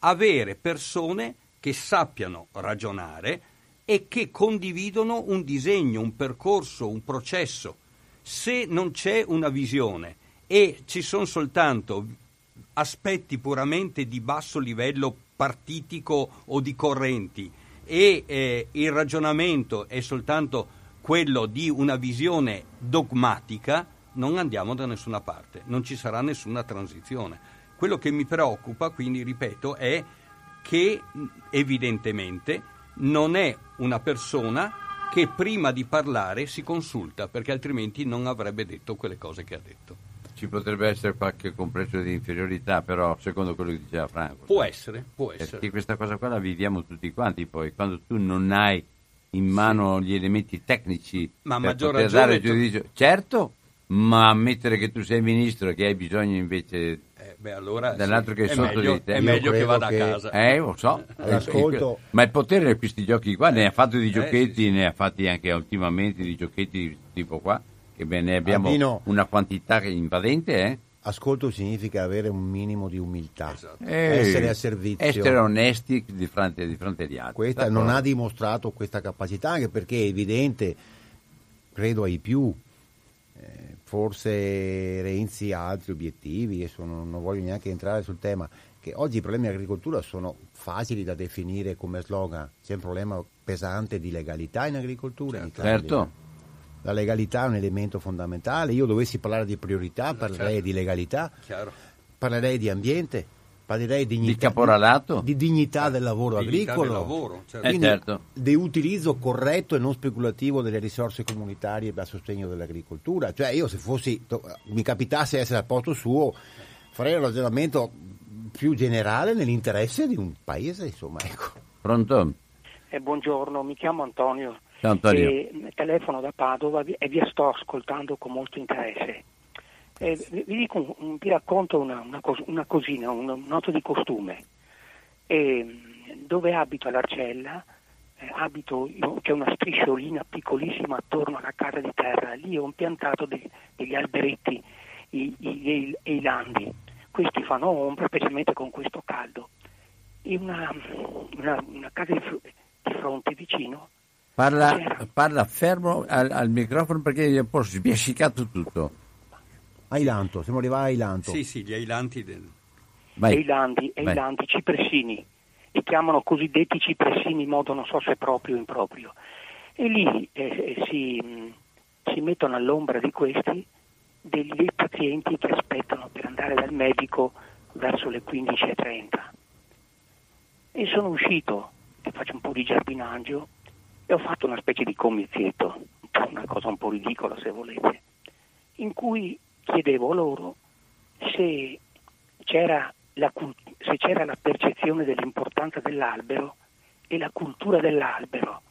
avere persone che sappiano ragionare e che condividono un disegno, un percorso, un processo. Se non c'è una visione e ci sono soltanto aspetti puramente di basso livello partitico o di correnti e eh, il ragionamento è soltanto quello di una visione dogmatica, non andiamo da nessuna parte, non ci sarà nessuna transizione. Quello che mi preoccupa, quindi ripeto, è che evidentemente non è una persona che prima di parlare si consulta, perché altrimenti non avrebbe detto quelle cose che ha detto.
Ci potrebbe essere qualche complesso di inferiorità, però secondo quello che diceva Franco.
Può essere, può essere.
Perché questa cosa qua la viviamo tutti quanti poi, quando tu non hai in mano sì. gli elementi tecnici
ma
per
maggior
poter dare il giudizio. Certo, ma ammettere che tu sei ministro e che hai bisogno invece
eh, beh, allora,
dell'altro
sì.
che è, è sotto
meglio,
di te.
È meglio che vada che... a casa.
Eh, lo so.
Ascolto.
Ma il potere di questi giochi qua ne ha fatto di giochetti, eh, sì, ne ha fatti anche ultimamente di giochetti tipo qua, che bene abbiamo Albino, una quantità invadente, eh?
Ascolto significa avere un minimo di umiltà, esatto. eh, essere a servizio.
Essere onesti di fronte, di fronte agli altri.
Questa D'accordo. non ha dimostrato questa capacità, anche perché è evidente, credo ai più, eh, forse Renzi ha altri obiettivi, adesso non, non voglio neanche entrare sul tema, che oggi i problemi dell'agricoltura sono facili da definire come slogan, c'è un problema pesante di legalità in agricoltura
certo.
in
Certo
la legalità è un elemento fondamentale. Io dovessi parlare di priorità, parlerei certo. di legalità,
Chiaro.
parlerei di ambiente, parlerei di, dignità,
di caporalato,
di, di dignità del lavoro
dignità
agricolo,
del lavoro, certo.
eh, certo.
di utilizzo corretto e non speculativo delle risorse comunitarie a sostegno dell'agricoltura. Cioè io se fossi, mi capitasse essere al posto suo, farei un ragionamento più generale nell'interesse di un paese, insomma. Ecco.
Pronto?
Eh, buongiorno, mi chiamo Antonio.
Ciao Antonio.
E, telefono da Padova e vi sto ascoltando con molto interesse. Eh, vi, dico, vi, racconto una, una, cos- una cosina, un, un, noto di costume. E, dove abito all'Arcella, eh, abito, c'è una strisciolina piccolissima attorno alla casa di terra, lì ho impiantato degli, degli alberetti i, i, i, e i landi. Questi fanno ombra, specialmente con questo caldo. E una, una, una casa di, di fronte vicino
Parla, parla fermo al, al, microfono perché un po' sbiascicato tutto.
Ailanto, siamo arrivati a Ailanto.
Sì, sì, gli ailanti del...
Eilandi, Eilandi, cipressini. Li chiamano cosiddetti cipressini in modo non so se proprio o improprio. E lì eh, eh si, si, mettono all'ombra di questi degli, dei pazienti che aspettano per andare dal medico verso le 15.30. E sono uscito, che faccio un po' di giardinaggio, e ho fatto una specie di comizietto, una cosa un po' ridicola se volete, in cui chiedevo loro se c'era la, se c'era la percezione dell'importanza dell'albero e la cultura dell'albero.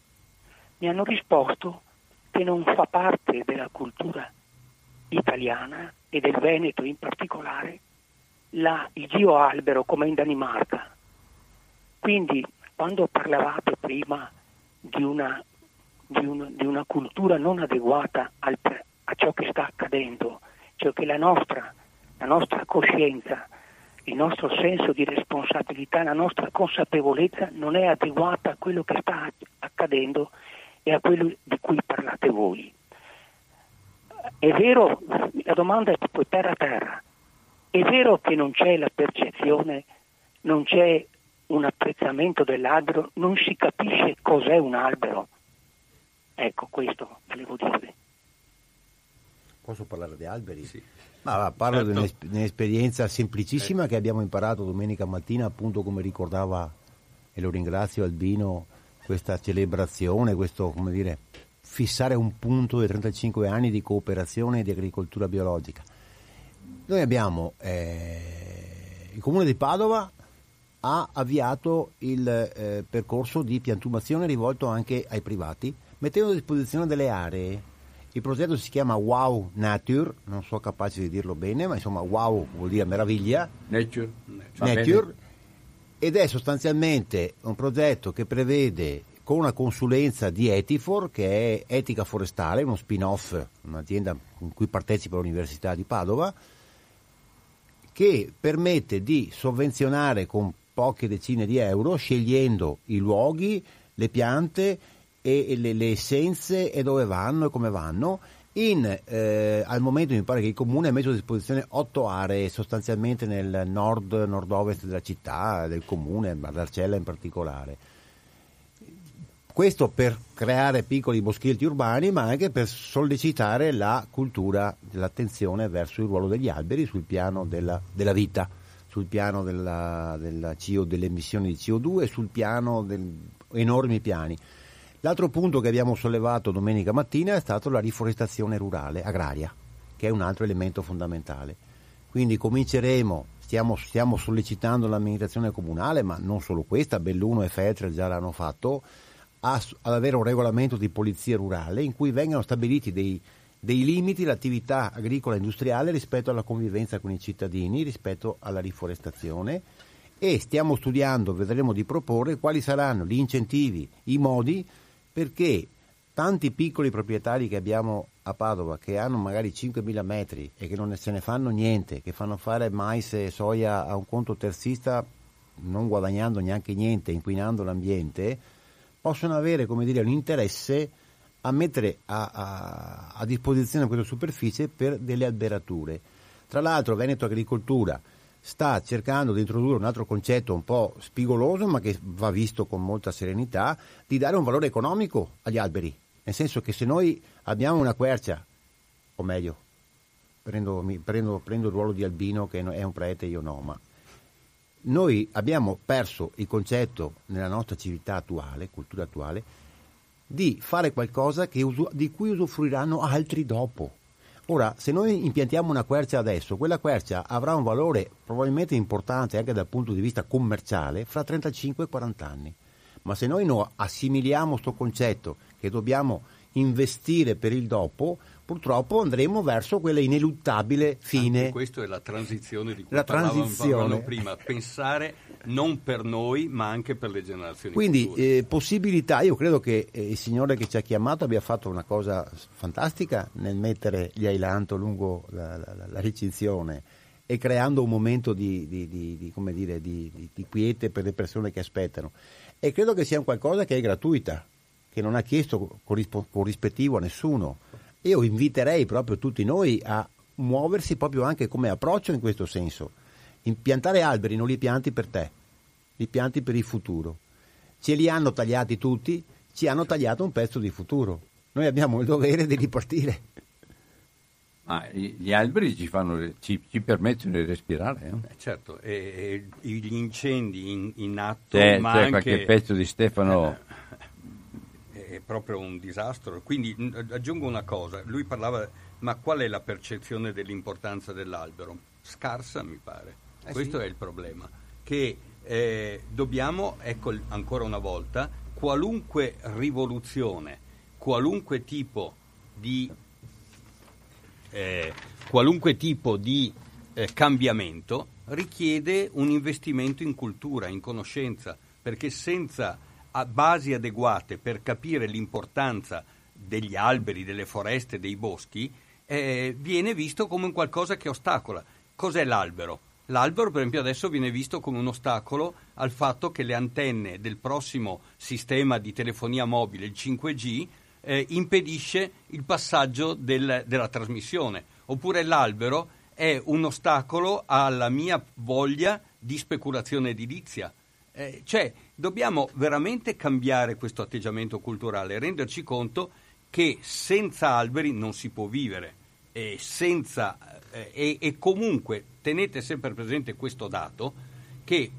Mi hanno risposto che non fa parte della cultura italiana e del Veneto in particolare la, il dio albero come in Danimarca. Quindi quando parlavate prima di una, di una, di una cultura non adeguata al, a ciò che sta accadendo, cioè che la nostra la nostra coscienza, il nostro senso di responsabilità, la nostra consapevolezza non è adeguata a quello che sta accadendo e a quello di cui parlate voi. È vero, la domanda è proprio terra a terra, è vero che non c'è la percezione, non c'è un apprezzamento dell'albero, non si capisce cos'è un albero. Ecco, questo volevo dire.
Posso parlare di alberi?
Sì.
Ma parlo
Certo.
di un'esperienza semplicissima che abbiamo imparato domenica mattina, appunto come ricordava, e lo ringrazio Albino, questa celebrazione, questo, come dire, fissare un punto dei 35 anni di cooperazione e di agricoltura biologica. Noi abbiamo, eh, il comune di Padova ha avviato il eh, percorso di piantumazione rivolto anche ai privati, mettendo a disposizione delle aree. Il progetto si chiama Wow Nature, non so capace di dirlo bene, ma insomma Wow vuol dire meraviglia,
Nature.
Nature, ed è sostanzialmente un progetto che prevede con una consulenza di Etifor, che è Etica Forestale, uno spin-off, un'azienda in cui partecipa l'Università di Padova, che permette di sovvenzionare con poche decine di euro, scegliendo i luoghi, le piante e le, le essenze e dove vanno e come vanno. In, eh, al momento mi pare che il comune ha messo a disposizione otto aree sostanzialmente nel nord, nord-ovest della città, del comune, Mardarcella in particolare. Questo per creare piccoli boschetti urbani, ma anche per sollecitare la cultura, l'attenzione verso il ruolo degli alberi sul piano della, della vita, sul piano della, della CO, delle emissioni di CO2 e sul piano di enormi piani. L'altro punto che abbiamo sollevato domenica mattina è stato la riforestazione rurale, agraria, che è un altro elemento fondamentale. Quindi cominceremo, stiamo, stiamo sollecitando l'amministrazione comunale, ma non solo questa, Belluno e Feltre già l'hanno fatto, a- ad avere un regolamento di polizia rurale in cui vengano stabiliti dei, dei limiti all'attività agricola e industriale rispetto alla convivenza con i cittadini, rispetto alla riforestazione e stiamo studiando, vedremo di proporre quali saranno gli incentivi, i modi perché tanti piccoli proprietari che abbiamo a Padova che hanno magari 5.000 metri e che non se ne fanno niente, che fanno fare mais e soia a un conto terzista non guadagnando neanche niente, inquinando l'ambiente, possono avere dire, un interesse a mettere a, a- a disposizione questa superficie per delle alberature. Tra l'altro Veneto Agricoltura sta cercando di introdurre un altro concetto un po' spigoloso, ma che va visto con molta serenità, di dare un valore economico agli alberi. Nel senso che se noi abbiamo una quercia, o meglio, prendo, prendo- prendo il ruolo di Albino che è un prete, io no, ma noi abbiamo perso il concetto nella nostra civiltà attuale, cultura attuale, di fare qualcosa che di cui usufruiranno altri dopo. Ora, se noi impiantiamo una quercia adesso, quella quercia avrà un valore probabilmente importante anche dal punto di vista commerciale fra 35 e 40 anni. Ma se noi no assimiliamo questo concetto che dobbiamo investire per il dopo, purtroppo andremo verso quella ineluttabile fine.
Anche questo è la transizione di cui
La transizione.
prima, pensare non per noi ma anche per le generazioni
Quindi
future.
eh, possibilità, io credo che eh, il signore che ci ha chiamato abbia fatto una cosa fantastica nel mettere gli ailanto lungo la, la- la- la recinzione e creando un momento di, di- di- dire, di- quiete per le persone che aspettano. E credo che sia un qualcosa che è gratuita, che non ha chiesto corrispettivo a nessuno. Io inviterei proprio tutti noi a muoversi proprio anche come approccio in questo senso. Impiantare alberi non li pianti per te, li pianti per il futuro. Ce li hanno tagliati tutti, ci hanno tagliato un pezzo di futuro. Noi abbiamo il dovere di ripartire.
Ma gli alberi ci, fanno, ci, ci permettono di respirare. eh?
Eh, certo, e, e gli incendi in, in atto,
C'è,
ma
c'è
anche
qualche pezzo di Stefano.
È proprio un disastro. Quindi aggiungo una cosa, lui parlava, ma qual è la percezione dell'importanza dell'albero? Scarsa, mi pare.
Eh
Questo
sì.
è il problema. Che eh, dobbiamo, ecco ancora una volta, qualunque rivoluzione, qualunque tipo di eh, qualunque tipo di eh, cambiamento richiede un investimento in cultura, in conoscenza, perché senza basi adeguate per capire l'importanza degli alberi, delle foreste, dei boschi, eh, viene visto come un qualcosa che ostacola. cos'è l'albero? L'albero, per esempio, adesso viene visto come un ostacolo al fatto che le antenne del prossimo sistema di telefonia mobile, il 5G, eh, impedisce il passaggio del, della trasmissione. Oppure l'albero è un ostacolo alla mia voglia di speculazione edilizia. Eh, cioè, dobbiamo veramente cambiare questo atteggiamento culturale, renderci conto che senza alberi non si può vivere e, senza, eh, e, e comunque tenete sempre presente questo dato che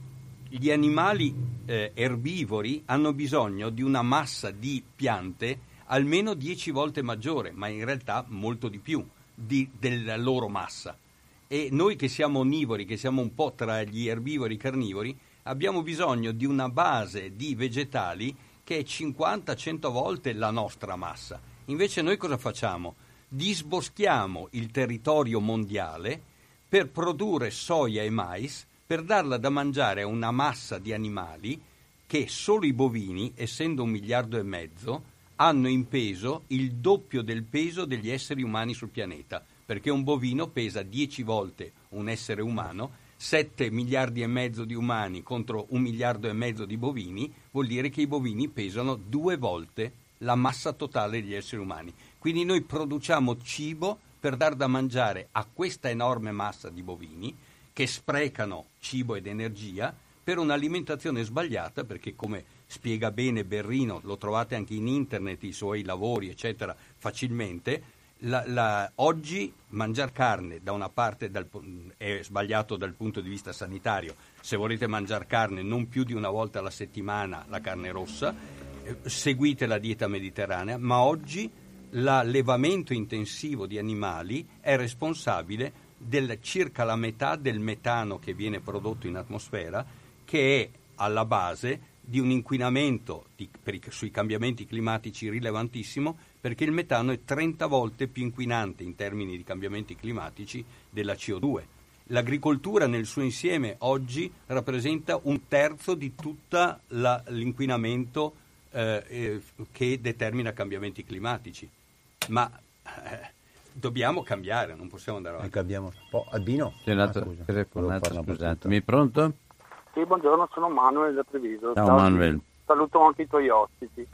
gli animali eh, erbivori hanno bisogno di una massa di piante almeno 10 volte maggiore, ma in realtà molto di più di, della loro massa. E noi che siamo onnivori, che siamo un po' tra gli erbivori e i carnivori, abbiamo bisogno di una base di vegetali che è 50-100 volte la nostra massa. Invece noi cosa facciamo? Disboschiamo il territorio mondiale per produrre soia e mais, per darla da mangiare a una massa di animali che solo i bovini, essendo un miliardo e mezzo, hanno in peso il doppio del peso degli esseri umani sul pianeta, perché un bovino pesa 10 volte un essere umano, 7 miliardi e mezzo di umani contro un miliardo e mezzo di bovini, vuol dire che i bovini pesano due volte la massa totale degli esseri umani. Quindi noi produciamo cibo per dar da mangiare a questa enorme massa di bovini che sprecano cibo ed energia per un'alimentazione sbagliata, perché come spiega bene Berrino, lo trovate anche in internet, i suoi lavori, eccetera, facilmente. La, la, oggi mangiare carne da una parte dal, è sbagliato dal punto di vista sanitario, se volete mangiare carne non più di una volta alla settimana la carne rossa, eh, seguite la dieta mediterranea, ma oggi l'allevamento intensivo di animali è responsabile del circa la metà del metano che viene prodotto in atmosfera, che è alla base di un inquinamento di, i, sui cambiamenti climatici rilevantissimo perché il metano è 30 volte più inquinante in termini di cambiamenti climatici della CO2. L'agricoltura nel suo insieme oggi rappresenta un terzo di tutto l'inquinamento eh, eh, che determina cambiamenti climatici. Ma eh, dobbiamo cambiare, non possiamo andare avanti.
Cambiamo. Oh, Albino?
C'è un altro ah, telefonato, scusatemi, pronto?
Sì, buongiorno, sono Manuel da Treviso.
Ciao, Ciao Manuel.
Saluto anche i tuoi ospiti.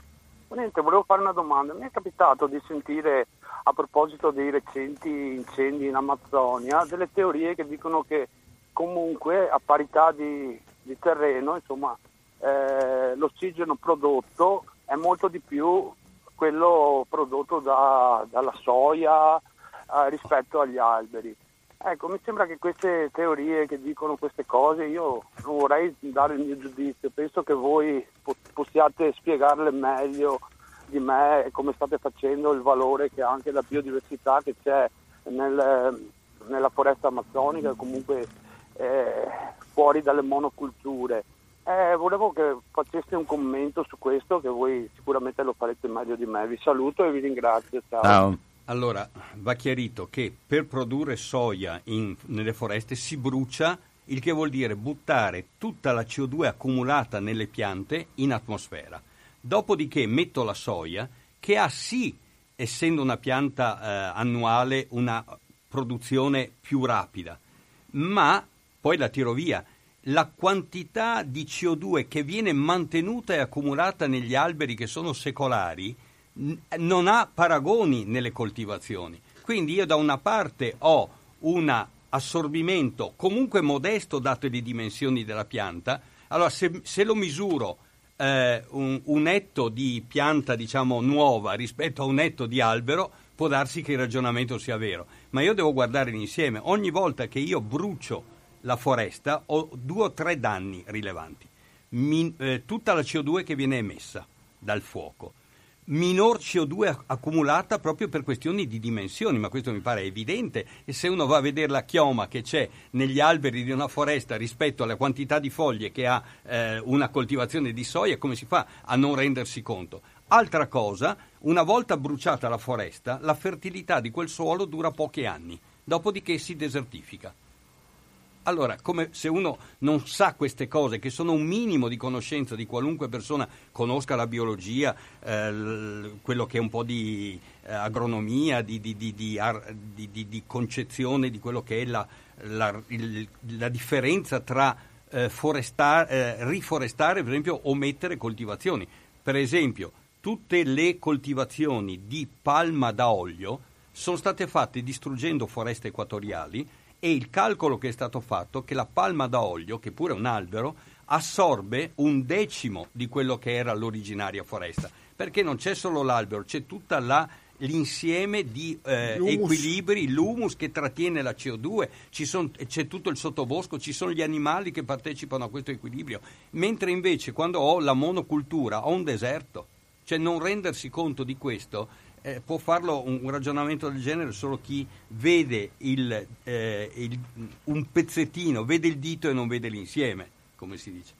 Niente, volevo fare una domanda. Mi è capitato di sentire a proposito dei recenti incendi in Amazzonia delle teorie che dicono che comunque a parità di, di terreno, insomma, eh, l'ossigeno prodotto è molto di più quello prodotto da, dalla soia eh, rispetto agli alberi. Ecco, mi sembra che queste teorie che dicono queste cose, io non vorrei dare il mio giudizio, penso che voi possiate spiegarle meglio di me come state facendo il valore che ha anche la biodiversità che c'è nel, nella foresta amazzonica, comunque eh, fuori dalle monoculture. Eh, volevo che faceste un commento su questo, che voi sicuramente lo farete meglio di me. Vi saluto e vi ringrazio. Ciao.
Ciao.
Allora, va chiarito che per produrre soia in, nelle foreste si brucia, il che vuol dire buttare tutta la CO2 accumulata nelle piante in atmosfera. Dopodiché metto la soia, che ha sì, essendo una pianta eh, annuale, una produzione più rapida, ma poi la tiro via. La quantità di CO2 che viene mantenuta e accumulata negli alberi che sono secolari non ha paragoni nelle coltivazioni. Quindi io da una parte ho un assorbimento comunque modesto dato le dimensioni della pianta, allora se, se lo misuro eh, un, un, etto di pianta diciamo nuova rispetto a un etto di albero, può darsi che il ragionamento sia vero, ma io devo guardare l'insieme. Ogni volta che io brucio la foresta ho due o tre danni rilevanti. Mi, eh, tutta la CO2 che viene emessa dal fuoco minor CO2 accumulata proprio per questioni di dimensioni, ma questo mi pare evidente e se uno va a vedere la chioma che c'è negli alberi di una foresta rispetto alla quantità di foglie che ha eh, una coltivazione di soia, come si fa a non rendersi conto? Altra cosa, una volta bruciata la foresta, la fertilità di quel suolo dura pochi anni, dopodiché si desertifica. Allora, come se uno non sa queste cose, che sono un minimo di conoscenza di qualunque persona conosca la biologia, eh, quello che è un po' di eh, agronomia, di, di, di, di, concezione di quello che è la, la, il, la differenza tra eh, forestare, eh, riforestare, per esempio, o mettere coltivazioni. Per esempio, tutte le coltivazioni di palma da olio sono state fatte distruggendo foreste equatoriali e il calcolo che è stato fatto è che la palma da olio, che pure è un albero, assorbe un decimo di quello che era l'originaria foresta, perché non c'è solo l'albero, c'è tutta la l'insieme di eh, equilibri, l'humus che trattiene la CO2, son, c'è tutto il sottobosco, ci sono gli animali che partecipano a questo equilibrio, mentre invece quando ho la monocultura ho un deserto, cioè non rendersi conto di questo eh, può farlo un, un, ragionamento del genere solo chi vede il, eh, il, un pezzettino, vede il dito e non vede l'insieme, come si dice.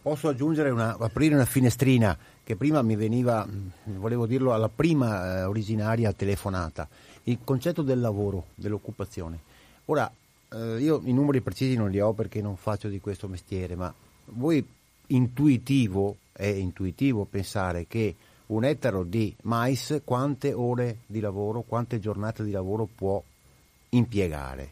Posso aggiungere una, aprire una finestrina che prima mi veniva, volevo dirlo alla prima eh, originaria telefonata, il concetto del lavoro, dell'occupazione. Ora, eh, io i numeri precisi non li ho perché non faccio di questo mestiere, ma voi intuitivo, è intuitivo pensare che un ettaro di mais quante ore di lavoro, quante giornate di lavoro può impiegare,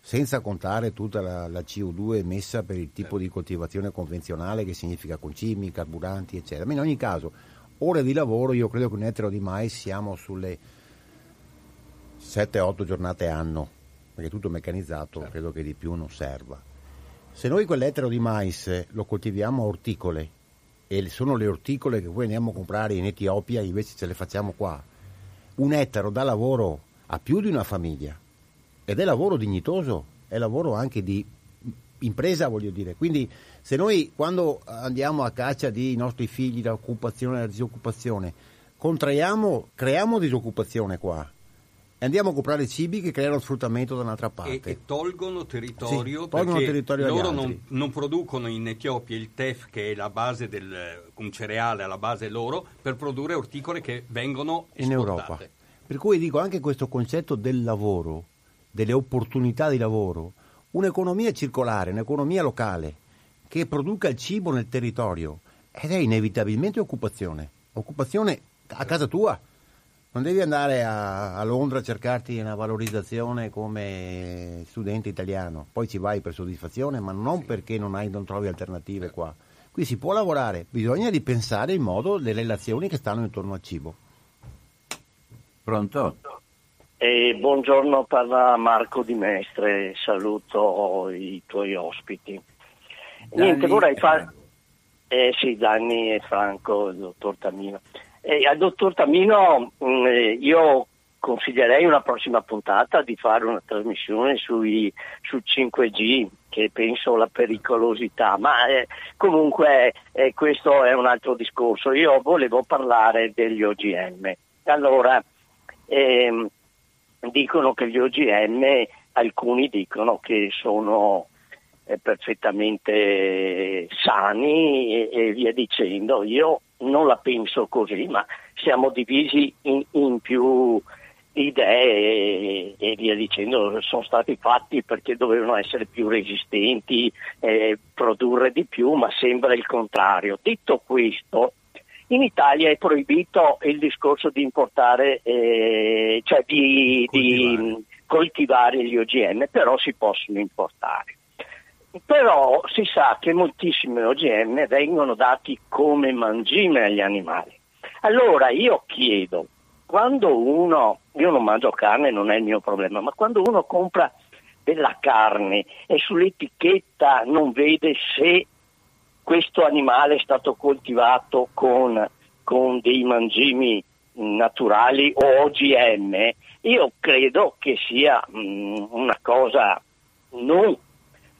senza contare tutta la, la CO2 emessa per il tipo di coltivazione convenzionale che significa concimi, carburanti, eccetera. Ma in ogni caso, ore di lavoro, io credo che un ettaro di mais siamo sulle 7-8 giornate anno, perché tutto meccanizzato, certo. credo che di più non serva. Se noi quell'ettaro di mais lo coltiviamo a orticole, e sono le orticole che poi andiamo a comprare in Etiopia, invece ce le facciamo qua. Un ettaro dà lavoro a più di una famiglia ed è lavoro dignitoso, è lavoro anche di impresa, voglio dire. Quindi se noi quando andiamo a caccia dei nostri figli dall'occupazione e dalla disoccupazione, contraiamo, creiamo disoccupazione qua andiamo a comprare cibi che creano sfruttamento da un'altra parte.
E, e tolgono territorio
sì, tolgono territorio
loro non, non, producono in Etiopia il tef che è la base del un cereale alla base loro per produrre orticole che vengono esportate. in Europa.
Per cui dico anche questo concetto del lavoro, delle opportunità di lavoro, un'economia circolare, un'economia locale che produca il cibo nel territorio ed è inevitabilmente occupazione. Occupazione a casa tua non devi andare a, a, Londra a cercarti una valorizzazione come studente italiano, poi ci vai per soddisfazione, ma non sì. perché non, hai, non trovi alternative qua. Qui si può lavorare, bisogna ripensare il modo le relazioni che stanno intorno al cibo.
Pronto?
Eh, buongiorno, parla Marco Di Mestre, saluto i tuoi ospiti. Danni, Niente, vorrei fare... Eh sì, Danni e Franco, il dottor Tamino. Eh, al dottor Tamino mh, mm, eh, io consiglierei una prossima puntata di fare una trasmissione sui, su 5G che penso la pericolosità, ma eh, comunque eh, questo è un altro discorso. Io volevo parlare degli OGM. Allora, ehm, dicono che gli OGM, alcuni dicono che sono eh, perfettamente sani e, e via dicendo. Io non la penso così, ma siamo divisi in, in più idee e, e, via dicendo, sono stati fatti perché dovevano essere più resistenti, eh, produrre di più, ma sembra il contrario. Detto questo, in Italia è proibito il discorso di importare, eh, cioè di coltivare. di coltivare gli OGM, però si possono importare. Però si sa che moltissimi OGM vengono dati come mangime agli animali. Allora io chiedo, quando uno, io non mangio carne, non è il mio problema, ma quando uno compra della carne e sull'etichetta non vede se questo animale è stato coltivato con, con dei mangimi naturali o OGM, io credo che sia mh, mm, una cosa non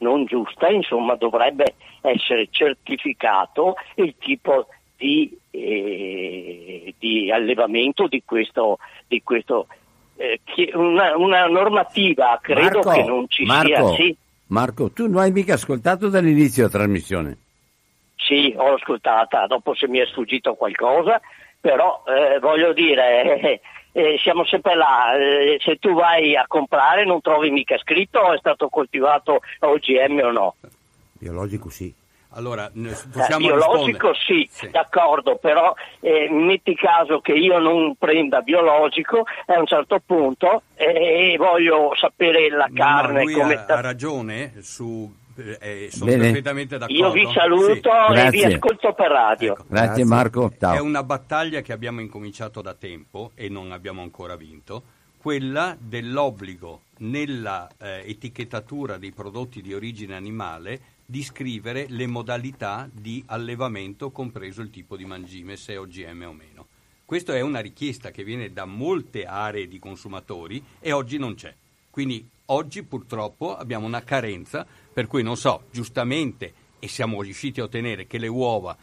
non giusta, insomma dovrebbe essere certificato il tipo di, eh, di allevamento di questo, di questo eh, una, una, normativa credo
Marco,
che non ci
Marco,
sia. Sì.
Marco, tu non hai mica ascoltato dall'inizio della trasmissione?
Sì, ho ascoltata, dopo se mi è sfuggito qualcosa, però eh, voglio dire, eh, siamo sempre là, eh, se tu vai a comprare non trovi mica scritto è stato coltivato OGM o no.
Biologico sì.
Allora,
eh, biologico sì, sì, d'accordo, però eh, metti caso che io non prenda biologico a un certo punto e voglio sapere la carne
no, lui
come
ha, ha ragione su eh, sono
Bene.
perfettamente d'accordo.
Io vi saluto
Sì.
e vi
Grazie.
ascolto per radio.
Ecco.
Grazie Marco,
È
ciao.
una battaglia che abbiamo incominciato da tempo e non abbiamo ancora vinto, quella dell'obbligo nella eh, etichettatura dei prodotti di origine animale di scrivere le modalità di allevamento, compreso il tipo di mangime, se è OGM o meno. Questa è una richiesta che viene da molte aree di consumatori e oggi non c'è. Quindi oggi purtroppo abbiamo una carenza per cui non so, giustamente, e siamo riusciti a ottenere che le uova,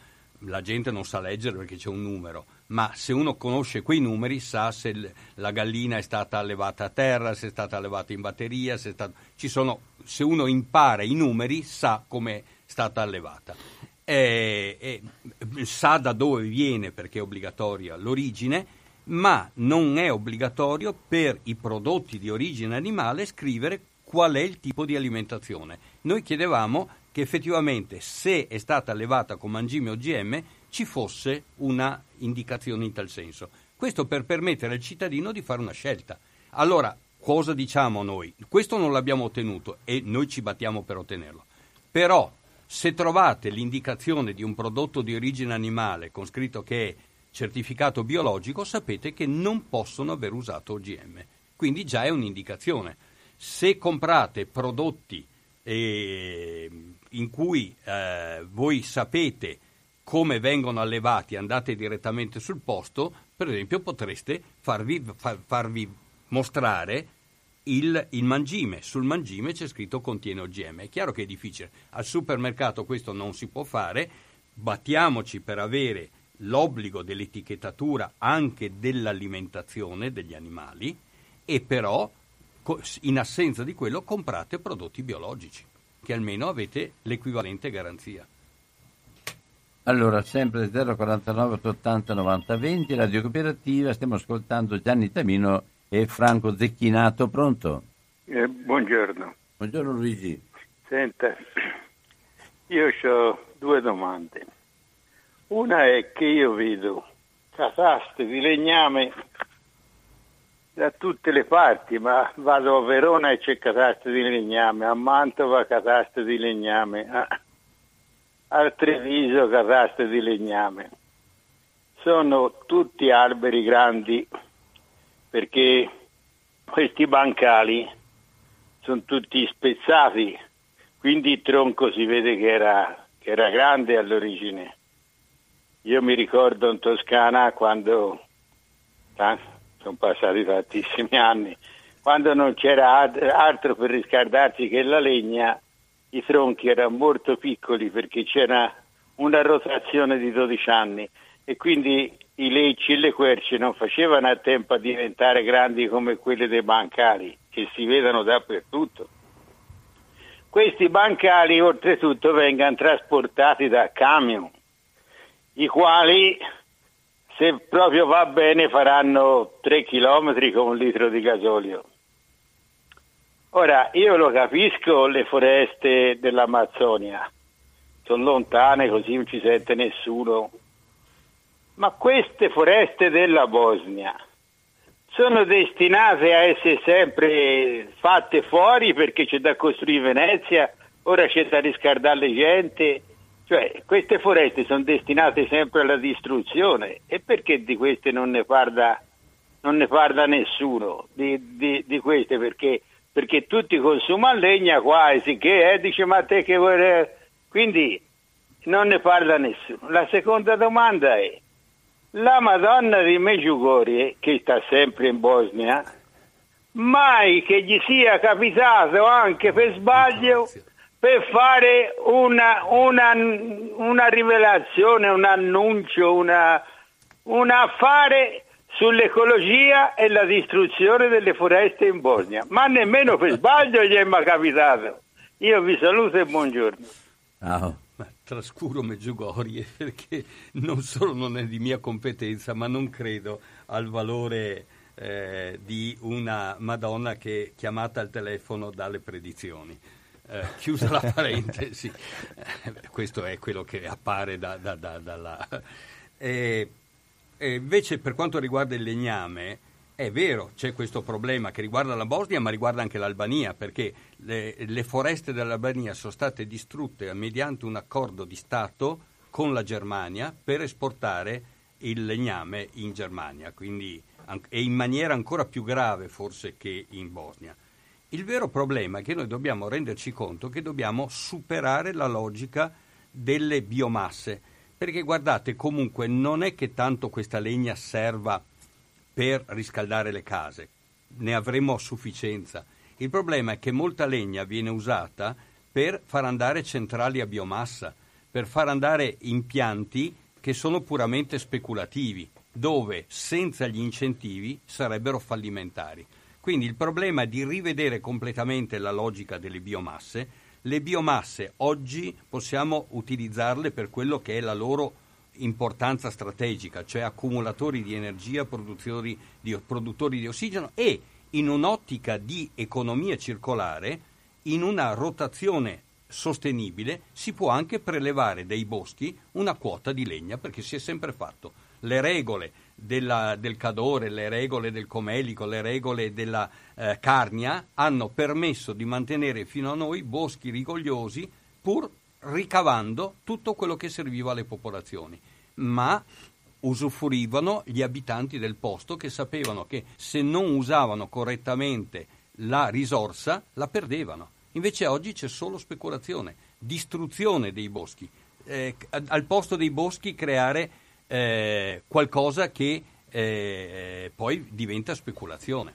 la gente non sa leggere perché c'è un numero, ma se uno conosce quei numeri sa se la gallina è stata allevata a terra, se è stata allevata in batteria, se, stato- sono- se uno impara i numeri sa come è stata allevata. E- e- sa da dove viene perché è obbligatoria l'origine, ma non è obbligatorio per i prodotti di origine animale scrivere qual è il tipo di alimentazione. Noi chiedevamo che effettivamente se è stata allevata con mangime OGM ci fosse una indicazione in tal senso. Questo per permettere al cittadino di fare una scelta. Allora, cosa diciamo noi? Questo non l'abbiamo ottenuto e noi ci battiamo per ottenerlo. Però, se trovate l'indicazione di un prodotto di origine animale con scritto che è certificato biologico, sapete che non possono aver usato OGM. Quindi già è un'indicazione. Se comprate prodotti eh, in cui eh, voi sapete come vengono allevati, andate direttamente sul posto, per esempio potreste farvi, fa- farvi mostrare il, il mangime. Sul mangime c'è scritto contiene OGM. È chiaro che è difficile. Al supermercato questo non si può fare. Battiamoci per avere l'obbligo dell'etichettatura anche dell'alimentazione degli animali e però in assenza di quello comprate prodotti biologici, che almeno avete l'equivalente garanzia.
Allora, sempre 049 880 90 20, Radio Cooperativa, stiamo ascoltando Gianni Tamino e Franco Zecchinato, pronto?
Eh, buongiorno.
Buongiorno Luigi.
Senta, io ho due domande. Una è che io vedo cataste di legname da tutte le parti, ma vado a Verona e c'è cataste di legname, a Mantova cataste di legname, a, Treviso cataste di legname. Sono tutti alberi grandi perché questi bancali sono tutti spezzati, quindi il tronco si vede che era, che era grande all'origine. Io mi ricordo in Toscana quando, ah, sono passati tantissimi anni, quando non c'era altro per riscaldarsi che la legna, i tronchi erano molto piccoli perché c'era una rotazione di 12 anni e quindi i lecci e le querce non facevano a tempo a diventare grandi come quelle dei bancali che si vedono dappertutto. Questi bancali oltretutto vengono trasportati da camion, i quali se proprio va bene faranno 3 km con un litro di gasolio. Ora, io lo capisco, le foreste dell'Amazzonia sono lontane, così non ci sente nessuno, ma queste foreste della Bosnia sono destinate a essere sempre fatte fuori perché c'è da costruire Venezia, ora c'è da riscaldare le gente, cioè queste foreste sono destinate sempre alla distruzione e perché di queste non ne parla, non ne parla nessuno di, di, di queste? Perché, perché tutti consumano legna qua e sicché eh, dice ma te che vuoi quindi non ne parla nessuno. La seconda domanda è la Madonna di Meggiugorie, che sta sempre in Bosnia, mai che gli sia capitato anche per sbaglio per fare una, una, una rivelazione, un annuncio, una, un affare sull'ecologia e la distruzione delle foreste in Bosnia, ma nemmeno per sbaglio gli è mai capitato. Io vi saluto e buongiorno.
Ciao.
Ma trascuro Meggiugorie perché non solo non è di mia competenza, ma non credo al valore eh, di una Madonna che è chiamata al telefono dalle predizioni. Eh, chiusa la parentesi, eh, questo è quello che appare da, da, da, dalla... E, e invece per quanto riguarda il legname, è vero, c'è questo problema che riguarda la Bosnia ma riguarda anche l'Albania perché le, le, foreste dell'Albania sono state distrutte mediante un accordo di Stato con la Germania per esportare il legname in Germania quindi, e in maniera ancora più grave forse che in Bosnia. Il vero problema è che noi dobbiamo renderci conto che dobbiamo superare la logica delle biomasse, perché guardate, comunque non è che tanto questa legna serva per riscaldare le case, ne avremo a sufficienza. Il problema è che molta legna viene usata per far andare centrali a biomassa, per far andare impianti che sono puramente speculativi, dove senza gli incentivi sarebbero fallimentari. Quindi il problema è di rivedere completamente la logica delle biomasse. Le biomasse oggi possiamo utilizzarle per quello che è la loro importanza strategica, cioè accumulatori di energia, produttori di, produttori di ossigeno e in un'ottica di economia circolare, in una rotazione sostenibile, si può anche prelevare dai boschi una quota di legna perché si è sempre fatto. Le regole della, del Cadore, le regole del Comelico, le regole della eh, Carnia hanno permesso di mantenere fino a noi boschi rigogliosi pur ricavando tutto quello che serviva alle popolazioni. Ma usufruivano gli abitanti del posto che sapevano che se non usavano correttamente la risorsa la perdevano. Invece oggi c'è solo speculazione, distruzione dei boschi. Eh, al posto dei boschi creare eh, qualcosa che eh, poi diventa speculazione.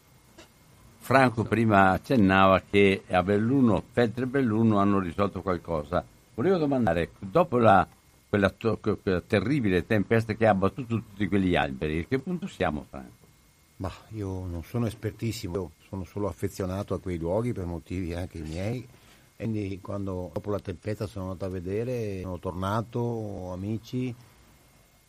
Franco prima accennava che a Belluno, Feltre e Belluno hanno risolto qualcosa. Volevo domandare, dopo la, quella, to- quella, terribile tempesta che ha abbattuto tutti quegli alberi, a che punto siamo Franco?
Ma io non sono espertissimo, sono solo affezionato a quei luoghi per motivi anche i miei. Quindi quando dopo la tempesta sono andato a vedere, sono tornato, amici,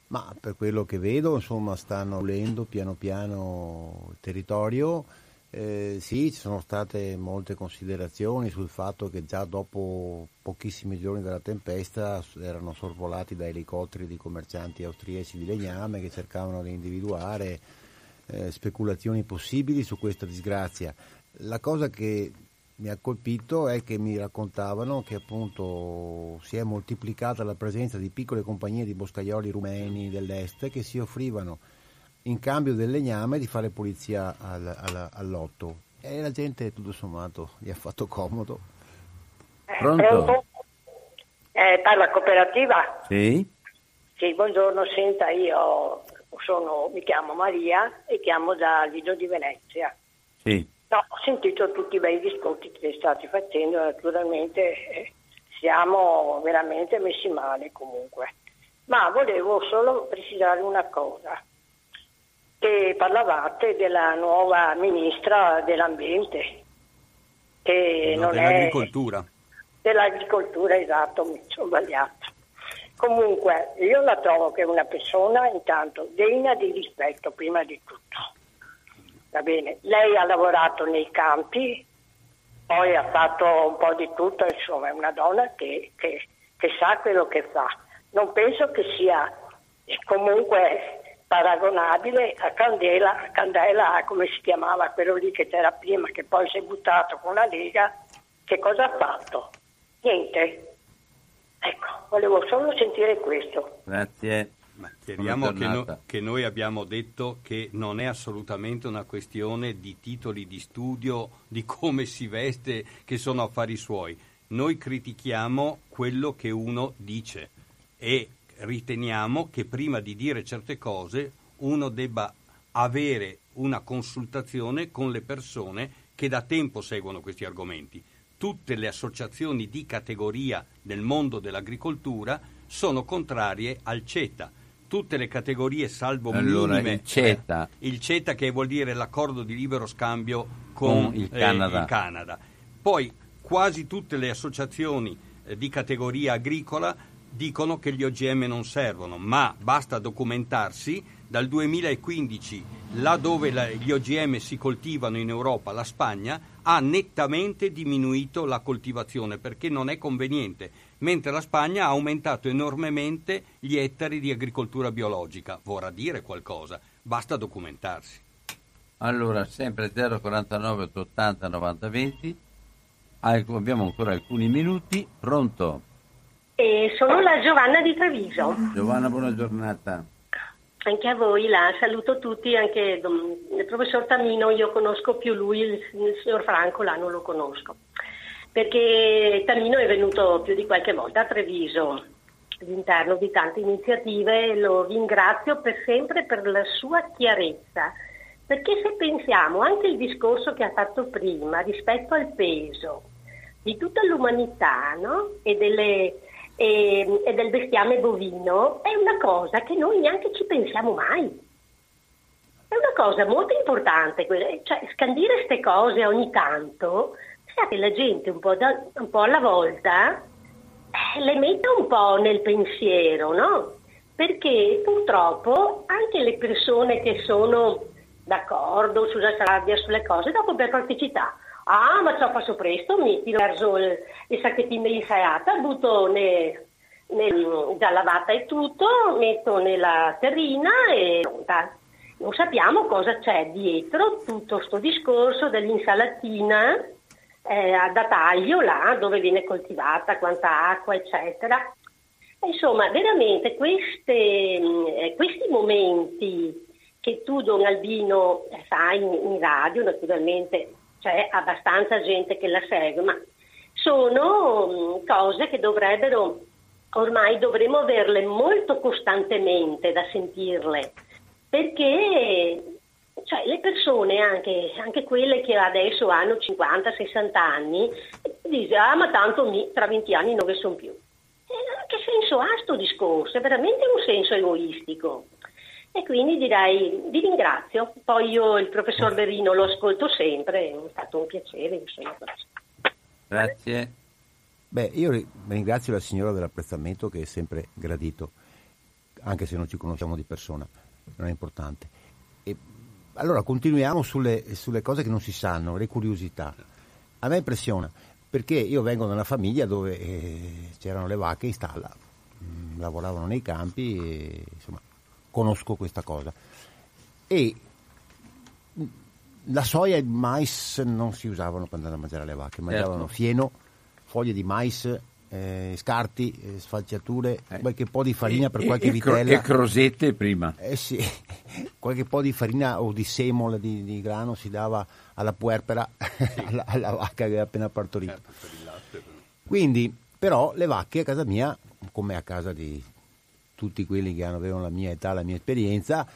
ma per quello che vedo, insomma, stanno volendo piano piano il territorio. Eh, sì, ci sono state molte considerazioni sul fatto che già dopo pochissimi giorni dalla tempesta erano sorvolati da elicotteri di commercianti austriaci di legname che cercavano di individuare eh, speculazioni possibili su questa disgrazia. La cosa che mi ha colpito è che mi raccontavano che appunto si è moltiplicata la presenza di piccole compagnie di boscaioli rumeni dell'est che si offrivano in cambio del legname di fare pulizia al, al, all'otto e la gente tutto sommato gli ha fatto comodo.
Eh, pronto? Eh, parla cooperativa?
Sì.
Sì, buongiorno, senta, io sono, mi chiamo Maria e chiamo da Lido di Venezia.
Sì.
No, ho sentito tutti i bei discorsi che state facendo, naturalmente eh, siamo veramente messi male comunque. Ma volevo solo precisare una cosa, che parlavate della nuova ministra dell'ambiente, che no, non
dell'agricoltura.
è... Dell'agricoltura, esatto, mi sono sbagliato. Comunque, io la trovo che è una persona intanto degna di rispetto prima di tutto Va bene, lei ha lavorato nei campi, poi ha fatto un po' di tutto, insomma è una donna che, che, che sa quello che fa. Non penso che sia comunque paragonabile a Candela, a Candela, come si chiamava quello lì che c'era prima, che poi si è buttato con la Lega, che cosa ha fatto? Niente. Ecco, volevo solo sentire questo.
Grazie.
Ma chiariamo che, no, che, noi abbiamo detto che non è assolutamente una questione di titoli di studio, di come si veste, che sono affari suoi. Noi critichiamo quello che uno dice e riteniamo che prima di dire certe cose uno debba avere una consultazione con le persone che da tempo seguono questi argomenti. Tutte le associazioni di categoria nel mondo dell'agricoltura sono contrarie al CETA tutte le categorie salvo
allora,
minime.
Il CETA.
Eh, il CETA che vuol dire l'accordo di libero scambio con,
con il, Canada.
Eh, il, Canada. Poi quasi tutte le associazioni eh, di categoria agricola dicono che gli OGM non servono, ma basta documentarsi dal 2015 là dove la, gli OGM si coltivano in Europa, la Spagna, ha nettamente diminuito la coltivazione perché non è conveniente, mentre la Spagna ha aumentato enormemente gli ettari di agricoltura biologica. Vorrà dire qualcosa, basta documentarsi.
Allora, sempre 049 880 90 20. Abbiamo ancora alcuni minuti. Pronto?
Eh, sono la Giovanna di Treviso.
Giovanna, buona giornata.
Anche a voi, la saluto tutti, anche il professor Tamino, io conosco più lui, il, il signor Franco là non lo conosco, perché Tamino è venuto più di qualche volta a Treviso all'interno di tante iniziative e lo ringrazio per sempre per la sua chiarezza, perché se pensiamo anche il discorso che ha fatto prima rispetto al peso di tutta l'umanità no? e delle e, e del bestiame bovino è una cosa che noi neanche ci pensiamo mai. È una cosa molto importante, cioè scandire queste cose ogni tanto, che la gente un po', da, un po alla volta eh, le metta un po' nel pensiero, no? Perché purtroppo anche le persone che sono d'accordo sulla sabbia, sulle cose, dopo per praticità, Ah, ma ciò faccio presto, mi tiro verso il, il sacchettino di insalata, butto ne, nel, già lavata e tutto, metto nella terrina e non sappiamo cosa c'è dietro tutto questo discorso dell'insalatina eh, da taglio là dove viene coltivata, quanta acqua, eccetera. Insomma, veramente queste, eh, questi momenti che tu, Don Albino, sai in, in radio, naturalmente c'è abbastanza gente che la segue, ma sono mm, cose che dovrebbero, ormai dovremmo averle molto costantemente da sentirle, perché cioè, le persone, anche, anche, quelle che adesso hanno 50-60 anni, dicono, ah ma tanto mi, tra 20 anni non ne sono più. E che senso ha questo discorso? È veramente un senso egoistico. E quindi direi vi ringrazio. Poi io il professor Berino lo ascolto sempre, è stato un piacere. Insomma.
Grazie.
Beh, io ringrazio la signora dell'apprezzamento che è sempre gradito, anche se non ci conosciamo di persona, non è importante. E, allora continuiamo sulle, sulle cose che non si sanno, le curiosità. A me impressiona, perché io vengo da una famiglia dove eh, c'erano le vacche in stalla, mh, mm, lavoravano nei campi e insomma conosco questa cosa. E la soia e il mais non si usavano per andare a mangiare le vacche, mangiavano certo. fieno, foglie di mais, eh, scarti, eh, sfalciature, eh. qualche po' di farina per qualche
e,
vitella.
E crosette prima.
Eh sì, qualche po' di farina o di semola di, di grano si dava alla puerpera, sì. alla, alla, vacca che aveva appena partorito. Certo, Quindi, però, le vacche a casa mia, come a casa di tutti quelli che avevano la mia età, la mia esperienza,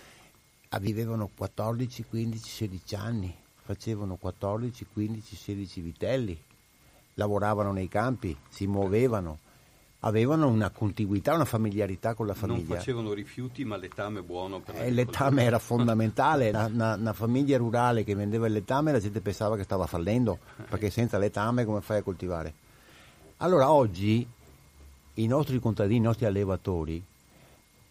vivevano 14, 15, 16 anni, facevano 14, 15, 16 vitelli, lavoravano nei campi, si muovevano, avevano una contiguità, una familiarità con la famiglia.
Non facevano rifiuti, ma letame buono. Per
eh, il letame era fondamentale, una, una, una, famiglia rurale che vendeva il letame la gente pensava che stava fallendo, perché senza letame come fai a coltivare? Allora oggi i nostri contadini, i nostri allevatori,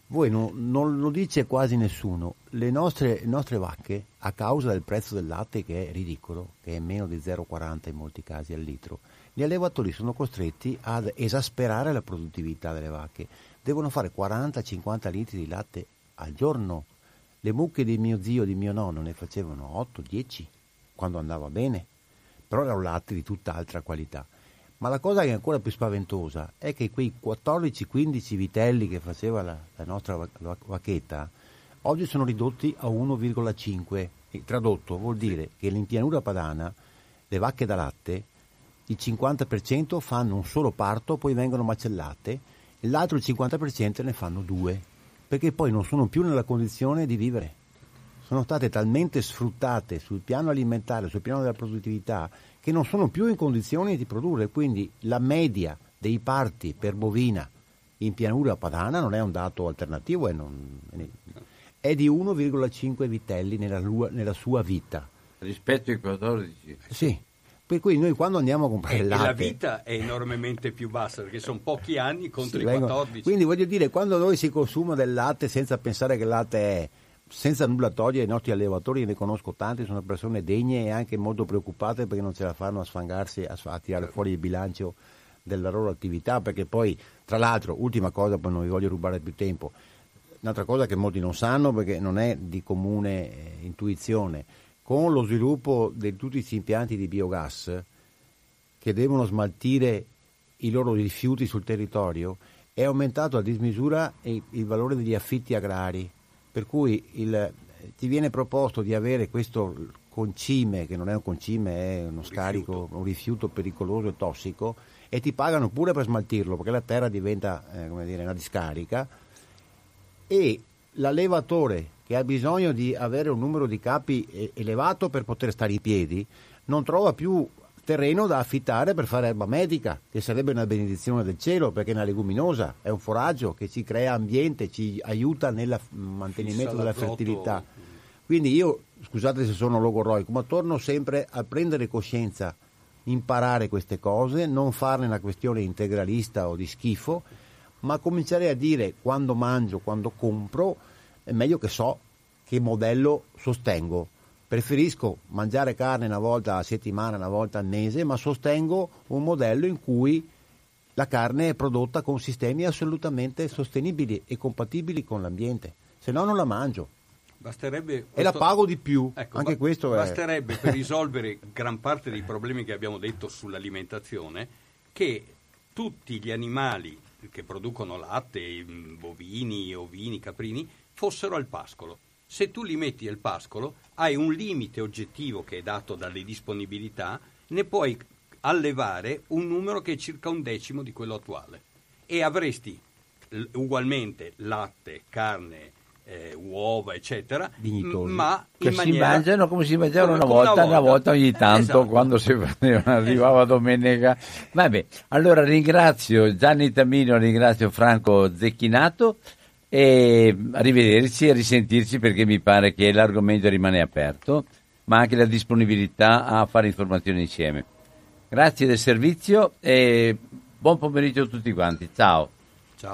voi non, non, lo dice quasi nessuno, le nostre, nostre, vacche, a causa del prezzo del latte che è ridicolo, che è meno di 0,40 in molti casi al litro, gli allevatori sono costretti ad esasperare la produttività delle vacche. Devono fare 40-50 litri di latte al giorno. Le mucche di mio zio e di mio nonno ne facevano 8-10 quando andava bene, però era un latte di tutt'altra qualità. Ma la cosa che è ancora più spaventosa è che quei 14-15 vitelli che faceva la, la nostra vacchetta oggi sono ridotti a 1,5. E tradotto vuol dire che in pianura padana le vacche da latte il 50% fanno un solo parto, poi vengono macellate, e l'altro 50% ne fanno due, perché poi non sono più nella condizione di vivere. Sono state talmente sfruttate sul piano alimentare, sul piano della produttività, che non sono più in condizioni di produrre, quindi la media dei parti per bovina in pianura padana non è un dato alternativo, è, non, è di 1,5 vitelli nella, nella, sua vita.
Rispetto ai 14?
Sì, per cui noi quando andiamo a comprare il latte...
la vita è enormemente più bassa perché sono pochi anni contro sì, i 14.
Quindi voglio dire, quando noi si consuma del latte senza pensare che il latte è senza nulla togliere ai nostri allevatori, ne conosco tanti, sono persone degne e anche molto preoccupate perché non ce la fanno a sfangarsi, a, a tirare fuori il bilancio della loro attività, perché poi, tra l'altro, ultima cosa, poi non vi voglio rubare più tempo, un'altra cosa che molti non sanno perché non è di comune eh, intuizione, con lo sviluppo di tutti questi impianti di biogas che devono smaltire i loro rifiuti sul territorio, è aumentato a dismisura il, il valore degli affitti agrari, per cui il, ti viene proposto di avere questo concime, che non è un concime, è uno scarico, rifiuto. un rifiuto pericoloso e tossico, e ti pagano pure per smaltirlo, perché la terra diventa eh, dire, una discarica, e l'allevatore che ha bisogno di avere un numero di capi elevato per poter stare in piedi, non trova più terreno da affittare per fare erba medica, che sarebbe una benedizione del cielo perché è una leguminosa, è un foraggio che ci crea ambiente, ci aiuta nel mantenimento della fertilità. Quindi io, scusate se sono logorroico, ma torno sempre a prendere coscienza, imparare queste cose, non farne una questione integralista o di schifo, ma cominciare a dire quando mangio, quando compro, è meglio che so che modello sostengo. Preferisco mangiare carne una volta a settimana, una volta al mese, ma sostengo un modello in cui la carne è prodotta con sistemi assolutamente sostenibili e compatibili con l'ambiente, se no non la mangio.
Basterebbe
questo... E la pago di più, ecco, anche ba- questo
basterebbe per risolvere gran parte dei problemi che abbiamo detto sull'alimentazione che tutti gli animali che producono latte, bovini, ovini, caprini, fossero al pascolo. Se tu li metti al pascolo hai un limite oggettivo che è dato dalle disponibilità, ne puoi allevare un numero che è circa un decimo di quello attuale. E avresti ugualmente latte, carne, eh, uova, eccetera,
Dignitosi.
ma
che si mangiano come si mangiavano una volta, una volta, una volta ogni tanto
esatto.
quando si arrivava domenica. Vabbè, allora ringrazio Gianni Tamino, ringrazio Franco Zecchinato e arrivederci e risentirci perché mi pare che l'argomento rimane aperto, ma anche la disponibilità a fare informazioni insieme. Grazie del servizio e buon pomeriggio a tutti quanti. Ciao.